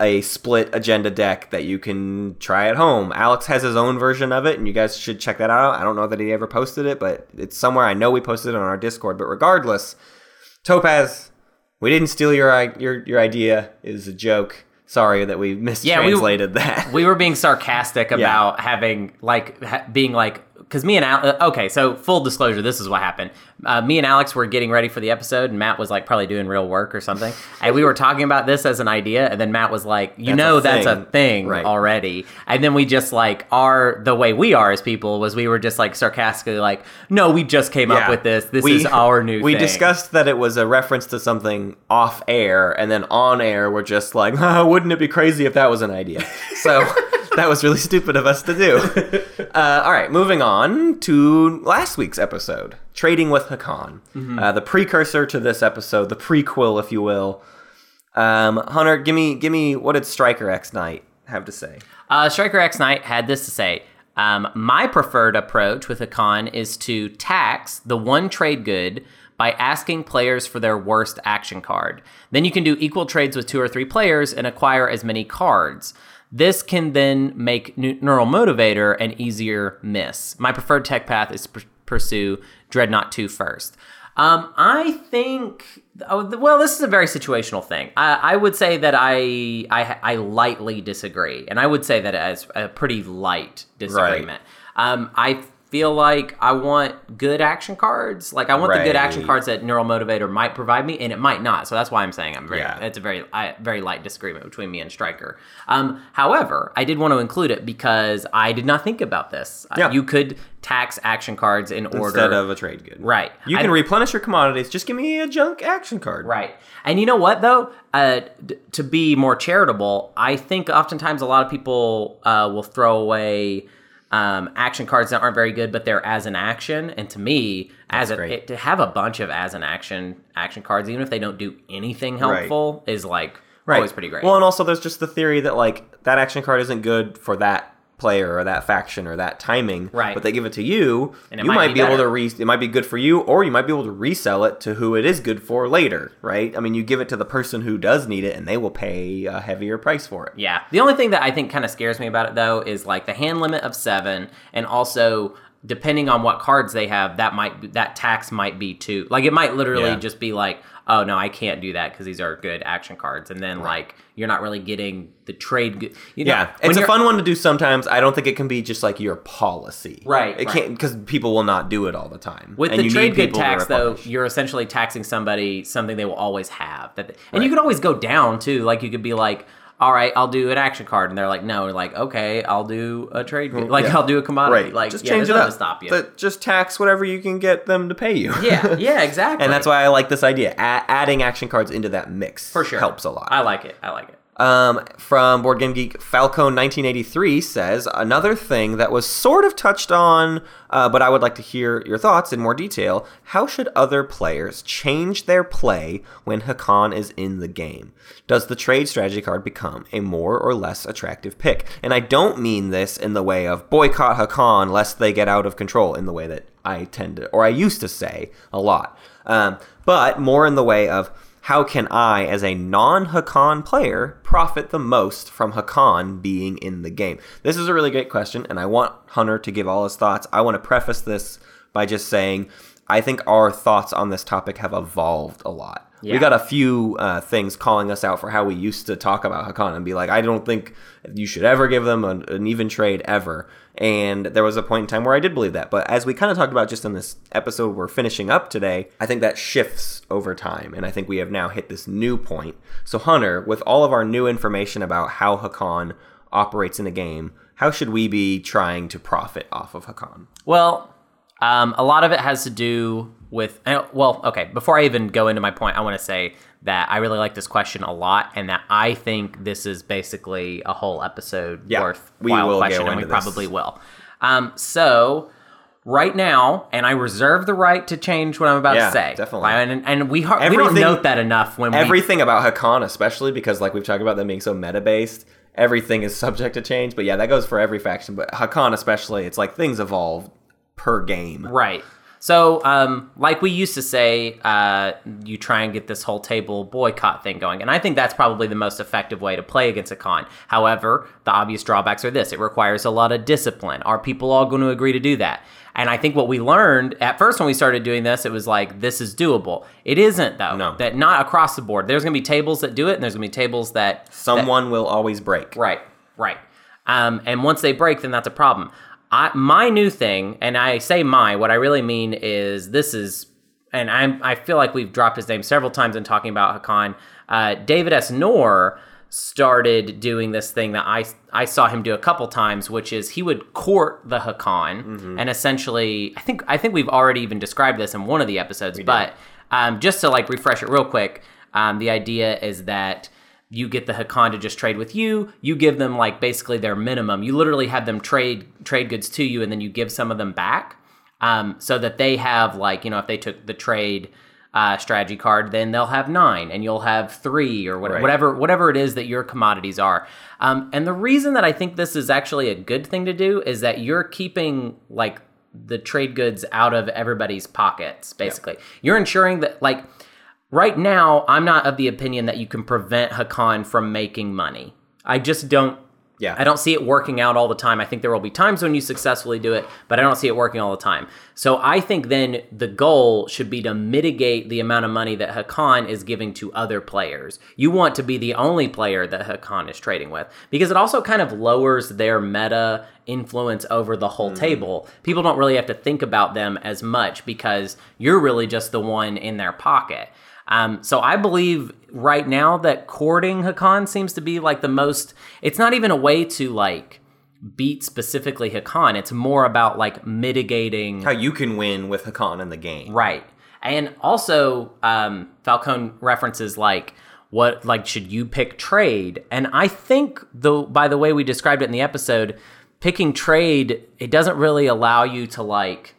a split agenda deck that you can try at home. Alex has his own version of it, and you guys should check that out. I don't know that he ever posted it, but it's somewhere. I know we posted it on our Discord. But regardless, Topaz, we didn't steal your your your idea. It was a joke. Sorry that we Yeah, we- mistranslated that. We were being sarcastic *laughs* about having like ha- being like because me and Al- uh, okay, so full disclosure, this is what happened. Uh, me and Alex were getting ready for the episode, and Matt was like probably doing real work or something, *laughs* and we were talking about this as an idea, and then Matt was like, "You That's know, a that's a thing." Right. already," and then we just like are the way we are as people was we were just like sarcastically like, "No, we just came up with this. This We- is our new." We thing. discussed that it was a reference to something off air, and then on air, we're just like, "Huh, *laughs* wouldn't it be crazy if that was an idea? So *laughs* that was really stupid of us to do. *laughs* Uh, all right, moving on to last week's episode, Trading with Hacan, Mm-hmm. uh, the precursor to this episode, the prequel, if you will. Um, Hunter, give me, give me, what did Striker X Knight have to say? Uh, Striker X Knight had this to say. Um, my preferred approach with con is to tax the one trade good by asking players for their worst action card. Then you can do equal trades with two or three players and acquire as many cards. This can then make Neural Motivator an easier miss. My preferred tech path is to pr- pursue Dreadnought 2 first. Um, I think. Oh, well, this is a very situational thing. I, I would say that I, I I lightly disagree, and I would say that as a pretty light disagreement. Um, I feel like I want good action cards. Like I want the good action cards that Neural Motivator might provide me, and it might not. So that's why I'm saying I'm very. Yeah. It's a very I, very light disagreement between me and Striker. Um, however, I did want to include it because I did not think about this. Uh, Yeah. You could tax action cards in order Instead of a trade good. right. You I- can replenish your commodities. Just give me a junk action card. Right. And you know what, though? Uh, d- to be more charitable, I think oftentimes a lot of people uh, will throw away um, action cards that aren't very good, but they're as an action. And to me, as a, it, to have a bunch of as an action action cards, even if they don't do anything helpful, is like right. always pretty great. Well, and also there's just the theory that like that action card isn't good for that player or that faction or that timing. Right. But they give it to you, And it you might might, be be, able to re. It might be good for you, or you might be able to resell it to who it is good for later. Right. I mean, you give it to the person who does need it, and they will pay a heavier price for it. Yeah. The only thing that I think kind of scares me about it though is like the hand limit of seven, and also depending on what cards they have, that might that tax might be too. Like it might literally Yeah. just be like, oh no, I can't do that because these are good action cards, and then like you're not really getting the trade. Good, you know, Yeah, it's a fun one to do sometimes. I don't think it can be just like your policy. Right, It right. can't because people will not do it all the time. With And the trade good tax, though, you're essentially taxing somebody something they will always have. That, and you could always go down too. Like you could be like, "All right, I'll do an action card," and they're like, "No," like, "Okay, I'll do a trade. Like yeah. I'll do a commodity. Right. Like just yeah, change it up. to stop you. But just tax whatever you can get them to pay you. yeah, *laughs* yeah, exactly. and that's why I like this idea. A- adding action cards into that mix for sure helps a lot. I like it. I like it. Um, from Board Game Geek, Falcone 1983 says another thing that was sort of touched on, uh, but I would like to hear your thoughts in more detail. How should other players change their play when Hacan is in the game? Does the trade strategy card become a more or less attractive pick? And I don't mean this in the way of boycott Hacan lest they get out of control, in the way that I tend to, or I used to say a lot, um, but more in the way of how can I, as a non Hacan player, profit the most from Hacan being in the game? This is a really great question, and I want Hunter to give all his thoughts. I want to preface this by just saying I think our thoughts on this topic have evolved a lot. Yeah. We got a few uh, things calling us out for how we used to talk about Hacan and be like, I don't think you should ever give them an, an even trade ever. And there was a point in time where I did believe that. But as we kind of talked about just in this episode we're finishing up today, I think that shifts over time. And I think we have now hit this new point. So, Hunter, with all of our new information about how Hacan operates in a game, how should we be trying to profit off of Hacan? Well, um, a lot of it has to do with. Well, okay. Before I even go into my point, I want to say that I really like this question a lot, and that I think this is basically a whole episode Yeah, worth we will question, and we this. probably will. Um, so. Right now, and I reserve the right to change what I'm about Yeah, to say. definitely. And, and we har- we don't note that enough when we everything about Hacan, especially because like we've talked about them being so meta based, everything is *laughs* subject to change. But yeah, that goes for every faction. But Hacan especially, it's like things evolve per game. Right. So, um, like we used to say, uh, you try and get this whole table boycott thing going. And I think that's probably the most effective way to play against a con. However, the obvious drawbacks are this it requires a lot of discipline. Are people all going to agree to do that? And I think what we learned at first when we started doing this, it was like, this is doable. It isn't, though. No. That not across the board. There's going to be tables that do it, and there's going to be tables that. that Someone will always break. Right, right. Um, and once they break, then that's a problem. I, my new thing, and I say my, what I really mean is this is, and I'm, I feel like we've dropped his name several times in talking about Hacan. Uh, David S. Noor started doing this thing that I, I saw him do a couple times, which is he would court the Hacan, and essentially, I think I think we've already even described this in one of the episodes, but um, just to like refresh it real quick, um, the idea is that you get the Hacan to just trade with you. You give them like basically their minimum. You literally have them trade trade goods to you, and then you give some of them back, um, so that they have like you know if they took the trade uh, strategy card, then they'll have nine, and you'll have three or whatever Right. whatever whatever it is that your commodities are. Um, and the reason that I think this is actually a good thing to do is that you're keeping like the trade goods out of everybody's pockets. Basically, you're ensuring that like right now, I'm not of the opinion that you can prevent Hacan from making money. I just don't Yeah. I don't see it working out all the time. I think there will be times when you successfully do it, but I don't see it working all the time. So I think then the goal should be to mitigate the amount of money that Hacan is giving to other players. You want to be the only player that Hacan is trading with because it also kind of lowers their meta influence over the whole mm. table. People don't really have to think about them as much because you're really just the one in their pocket. Um, so I believe right now that courting Hacan seems to be like the most. It's not even a way to like beat specifically Hacan. It's more about like mitigating. How you can win with Hacan in the game. Right. And also, um, Falcone references like what like should you pick trade? And I think though by the way we described it in the episode, picking trade it doesn't really allow you to like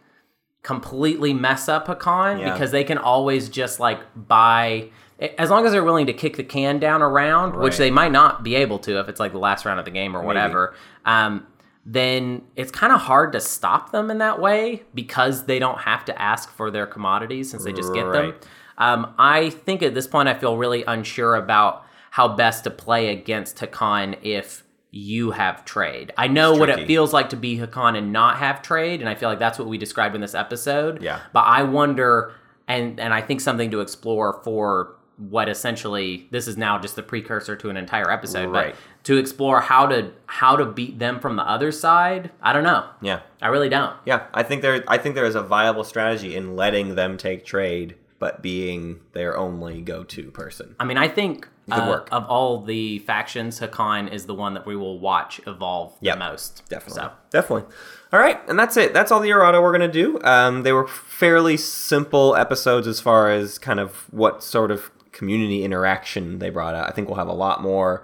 completely mess up Hacan Yeah. because they can always just like buy as long as they're willing to kick the can down around, round, which they might not be able to if it's like the last round of the game or whatever. Um, then it's kind of hard to stop them in that way because they don't have to ask for their commodities since they just get them. Um, I think at this point I feel really unsure about how best to play against Hacan if you have trade. I know what it feels like to be Hacan and not have trade, and I feel like that's what we described in this episode. Yeah. But I wonder, and and I think something to explore for what essentially this is now just the precursor to an entire episode, Right. but to explore how to how to beat them from the other side. I don't know. Yeah. I really don't. Yeah, I think there. I think there is a viable strategy in letting them take trade, but being their only go-to person. I mean, I think could uh, work. of all the factions, Hacan is the one that we will watch evolve Yep. the most. Definitely. So, Definitely. All right, and that's it. That's all the errata we're gonna do. Um, they were fairly simple episodes as far as kind of what sort of community interaction they brought out. I think we'll have a lot more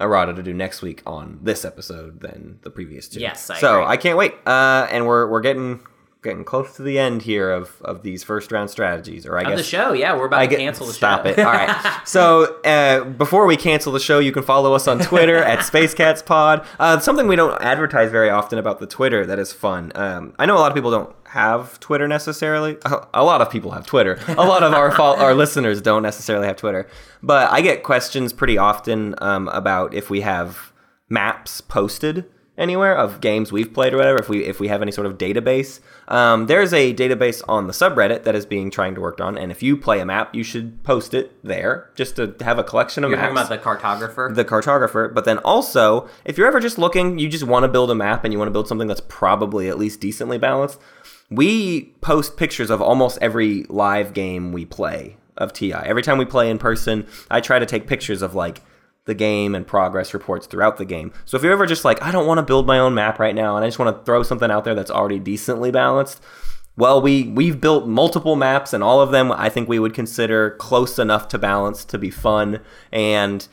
errata to do next week on this episode than the previous two. Yes, I so agree. I can't wait. Uh, and we're we're getting getting close to the end here of of these first round strategies, or I of guess the show, yeah, we're about I to get cancel the stop show. it. All right. *laughs* So uh, before we cancel the show, you can follow us on Twitter at SpaceCatsPod. Uh, something we don't advertise very often about the Twitter that is fun. Um, I know a lot of people don't have Twitter necessarily. A lot of people have Twitter. A lot of our fol- our *laughs* listeners don't necessarily have Twitter. But I get questions pretty often um, about if we have maps posted anywhere of games we've played or whatever if we if we have any sort of database. Um, there's a database on the subreddit that is being trying to work on and if you play a map you should post it there just to have a collection of You're talking about the cartographer. the cartographer but then also if you're ever just looking you just want to build a map and you want to build something that's probably at least decently balanced we post pictures of almost every live game we play of ti every time we play in person i try to take pictures of like the game and progress reports throughout the game so if you're ever just like i don't want to build my own map right now and i just want to throw something out there that's already decently balanced well, we we've built multiple maps, and all of them I think we would consider close enough to balance to be fun. And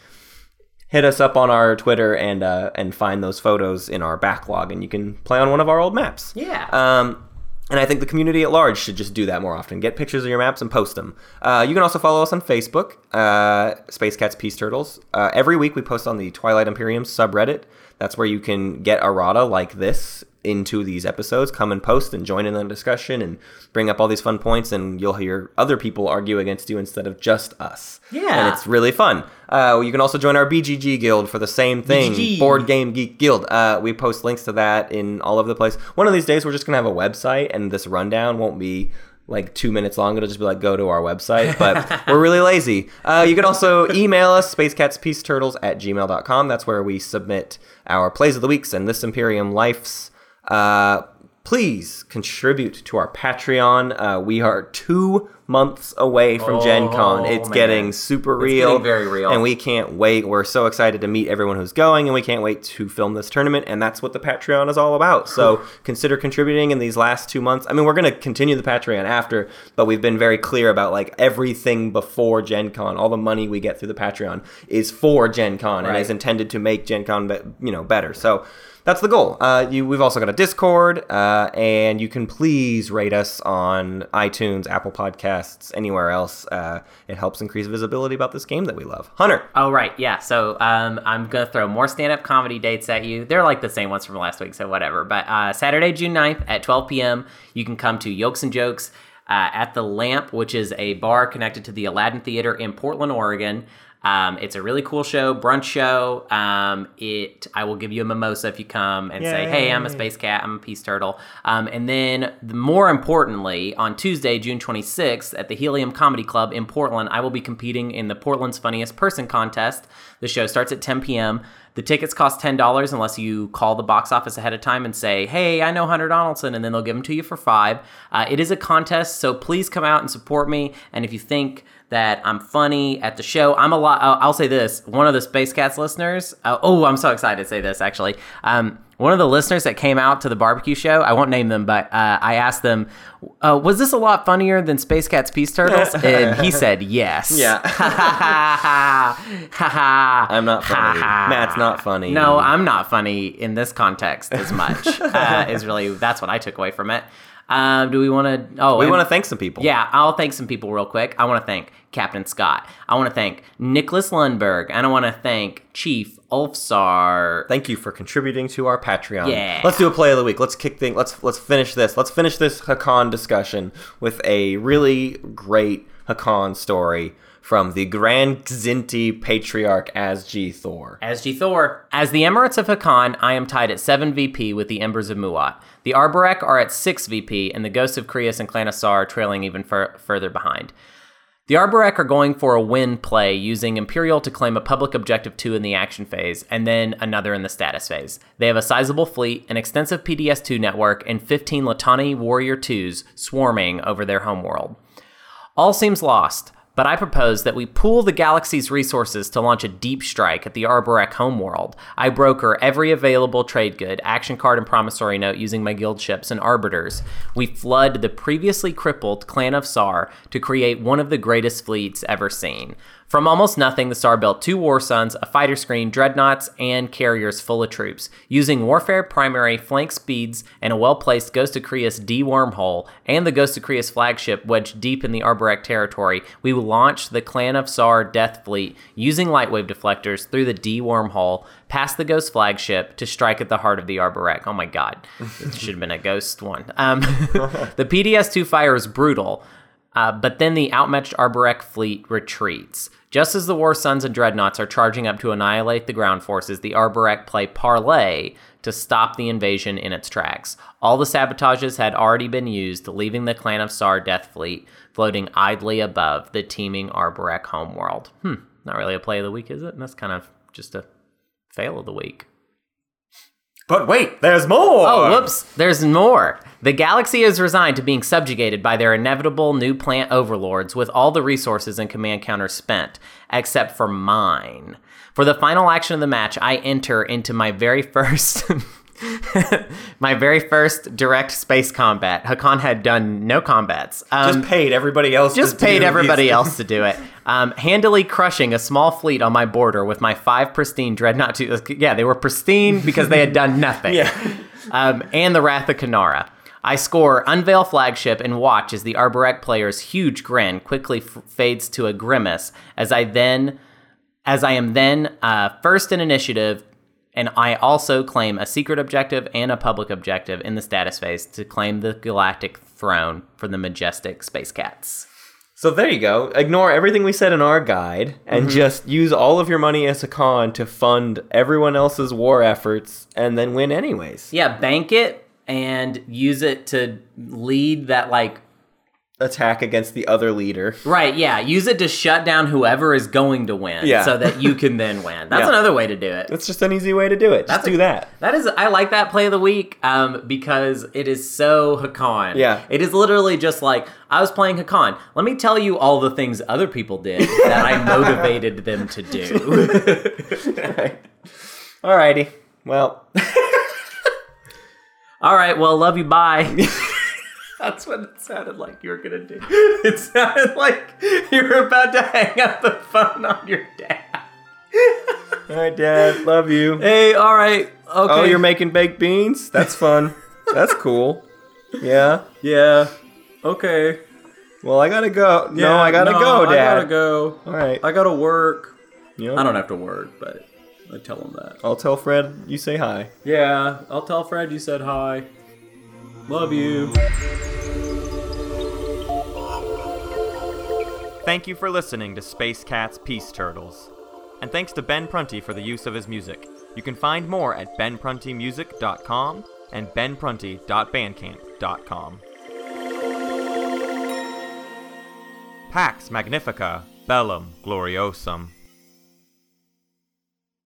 hit us up on our Twitter and uh, and find those photos in our backlog, and you can play on one of our old maps. Yeah. Um, and I think the community at large should just do that more often. Get pictures of your maps and post them. Uh, you can also follow us on Facebook, uh, Space Cats Peace Turtles. Uh, every week we post on the Twilight Imperium subreddit. That's where you can get errata like this into these episodes. Come and post and join in the discussion and bring up all these fun points, and you'll hear other people argue against you instead of just us. Yeah. And it's really fun. Uh, you can also join our BGG guild for the same thing, BGG. Board Game Geek Guild. Uh, we post links to that in all over the place. One of these days, we're just gonna have a website, and this rundown won't be like two minutes long. It'll just be like go to our website, but we're really lazy. Uh, you can also email us spacecatspieceturtles at gmail.com. That's where we submit our plays of the weeks and this Imperium Life's. Uh, please contribute to our Patreon. Uh, we are two months away from Gen Con. Oh, It's man. getting super real. It's getting very real. And we can't wait. We're so excited to meet everyone who's going, and we can't wait to film this tournament. And that's what the Patreon is all about. So consider contributing in these last two months. I mean, we're going to continue the Patreon after, but we've been very clear about like everything before Gen Con. All the money we get through the Patreon is for Gen Con and is intended to make Gen Con, be- you know, better. So. That's the goal. Uh, you, we've also got a Discord, uh, and you can please rate us on iTunes, Apple Podcasts, anywhere else. Uh, it helps increase visibility about this game that we love. Hunter, Oh right, yeah. So um, I'm gonna throw more stand-up comedy dates at you. They're like the same ones from last week, so whatever. But uh, Saturday, June 9th at 12 p.m., you can come to Yolks and Jokes uh, at the Lamp, which is a bar connected to the Aladdin Theater in Portland, Oregon. Um, it's a really cool show, brunch show. Um, it I will give you a mimosa if you come and say, "Hey, I'm a space cat. I'm a peace turtle." Um, and then, the, more importantly, on Tuesday, June 26th, at the Helium Comedy Club in Portland, I will be competing in the Portland's Funniest Person contest. The show starts at 10 p.m. The tickets cost ten dollars unless you call the box office ahead of time and say, "Hey, I know Hunter Donaldson," and then they'll give them to you for five. Uh, it is a contest, so please come out and support me. And if you think that I'm funny at the show, I'm a lot. I'll, say this: one of the Space Cats listeners. Uh, oh, I'm so excited to say this. Actually, um, one of the listeners that came out to the barbecue show, I won't name them, but uh, I asked them, uh, "Was this a lot funnier than Space Cats Peace Turtles?" *laughs* and he said, "Yes." Yeah. I'm *laughs* I'm not funny. Matt's not funny. No, I'm not funny in this context as much. *laughs* uh, is really that's what I took away from it. Um, do we want to? Oh, We want to thank some people. Yeah, I'll thank some people real quick. I want to thank Captain Scott. I want to thank Nicholas Lundberg, and I want to thank Chief Ulfsar. Thank you for contributing to our Patreon. Yeah. Let's do a play of the week. Let's kick things. Let's let's finish this. Let's finish this Hacan discussion with a really great Hacan story from the Grand Xinti Patriarch as G Thor. As G Thor. As the Emirates of Hacan, I am tied at 7 VP with the Embers of Muaat. The Arborec are at 6 VP, and the Ghosts of Creuss and Clan of Saar are trailing even fur- further behind. The Arborec are going for a win play using Imperial to claim a public objective 2 in the action phase, and then another in the status phase. They have a sizable fleet, an extensive PDS 2 network, and 15 Letani Warrior 2s swarming over their homeworld. All seems lost, but I propose that we pool the galaxy's resources to launch a deep strike at the Arborec homeworld. I broker every available trade good, action card, and promissory note using my guild ships and arbiters. We flood the previously crippled clan of Saar to create one of the greatest fleets ever seen. From almost nothing, the Star built two War Suns, a fighter screen, dreadnoughts, and carriers full of troops. Using Warfare Primary, flank speeds, and a well placed Ghost of Creuss D wormhole, and the Ghost of Creuss flagship wedged deep in the Arborec territory, we will launch the Clan of Saar Death Fleet using lightwave deflectors through the D wormhole, past the Ghost flagship to strike at the heart of the Arborec. Oh my god, it should have been a Ghost one. Um, *laughs* the PDS 2 fire is brutal. Uh, but then the outmatched Arborec fleet retreats. Just as the War Suns and Dreadnoughts are charging up to annihilate the ground forces, the Arborec play Parley to stop the invasion in its tracks. All the sabotages had already been used, leaving the Clan of Saar Death Fleet floating idly above the teeming Arborec homeworld. Hmm, not really a play of the week, is it? And that's kind of just a fail of the week. But wait, there's more. Oh, whoops. There's more. The galaxy is resigned to being subjugated by their inevitable new plant overlords with all the resources and command counters spent, except for mine. For the final action of the match, I enter into my very *laughs* first. *laughs* my very first direct space combat. Hacan had done no combats. Um, Just paid everybody else. just to paid do everybody these- else to do it. Um, handily crushing a small fleet on my border with my five pristine dreadnought. Two, yeah, they were pristine because they had done nothing. *laughs* Yeah. Um, and the Wrath of Kenara. I score unveil flagship and watch as the Arborec player's huge grin quickly f- fades to a grimace as I then, as I am then uh, first in initiative, and I also claim a secret objective and a public objective in the status phase to claim the galactic throne for the majestic space cats. So there you go. Ignore everything we said in our guide and Mm-hmm. just use all of your money as a con to fund everyone else's war efforts and then win anyways. Yeah, bank it and use it to lead that like Attack against the other leader. right. Yeah, use it to shut down whoever is going to win, Yeah. so that you can then win. That's *laughs* Yeah. another way to do it. That's just an easy way to do it. Just That's do a- that. That is, I like that play of the week um, because it is so Hacan. Yeah. It is literally just like, I was playing Hacan. Let me tell you all the things other people did *laughs* that I motivated them to do. *laughs* Right. Alrighty. Well, all right, well, love you, bye. That's what it sounded like you were going to do. *laughs* It sounded like you were about to hang up the phone on your dad. *laughs* alright, Dad. Love you. Hey, all right. Okay. Oh, you're making baked beans? That's fun. That's cool. Yeah. Yeah. Okay. Well, I gotta go. Yeah, no, I gotta go, Dad. I gotta go. All right. I gotta work. Know, I don't have to work, but I tell him that. I'll tell Fred you say hi. Yeah, I'll tell Fred you said hi. Love you. Thank you for listening to Space Cats Peace Turtles. And thanks to Ben Prunty for the use of his music. You can find more at benpruntymusic.com and benprunty.bandcamp.com. Pax Magnifica, Bellum Gloriosum.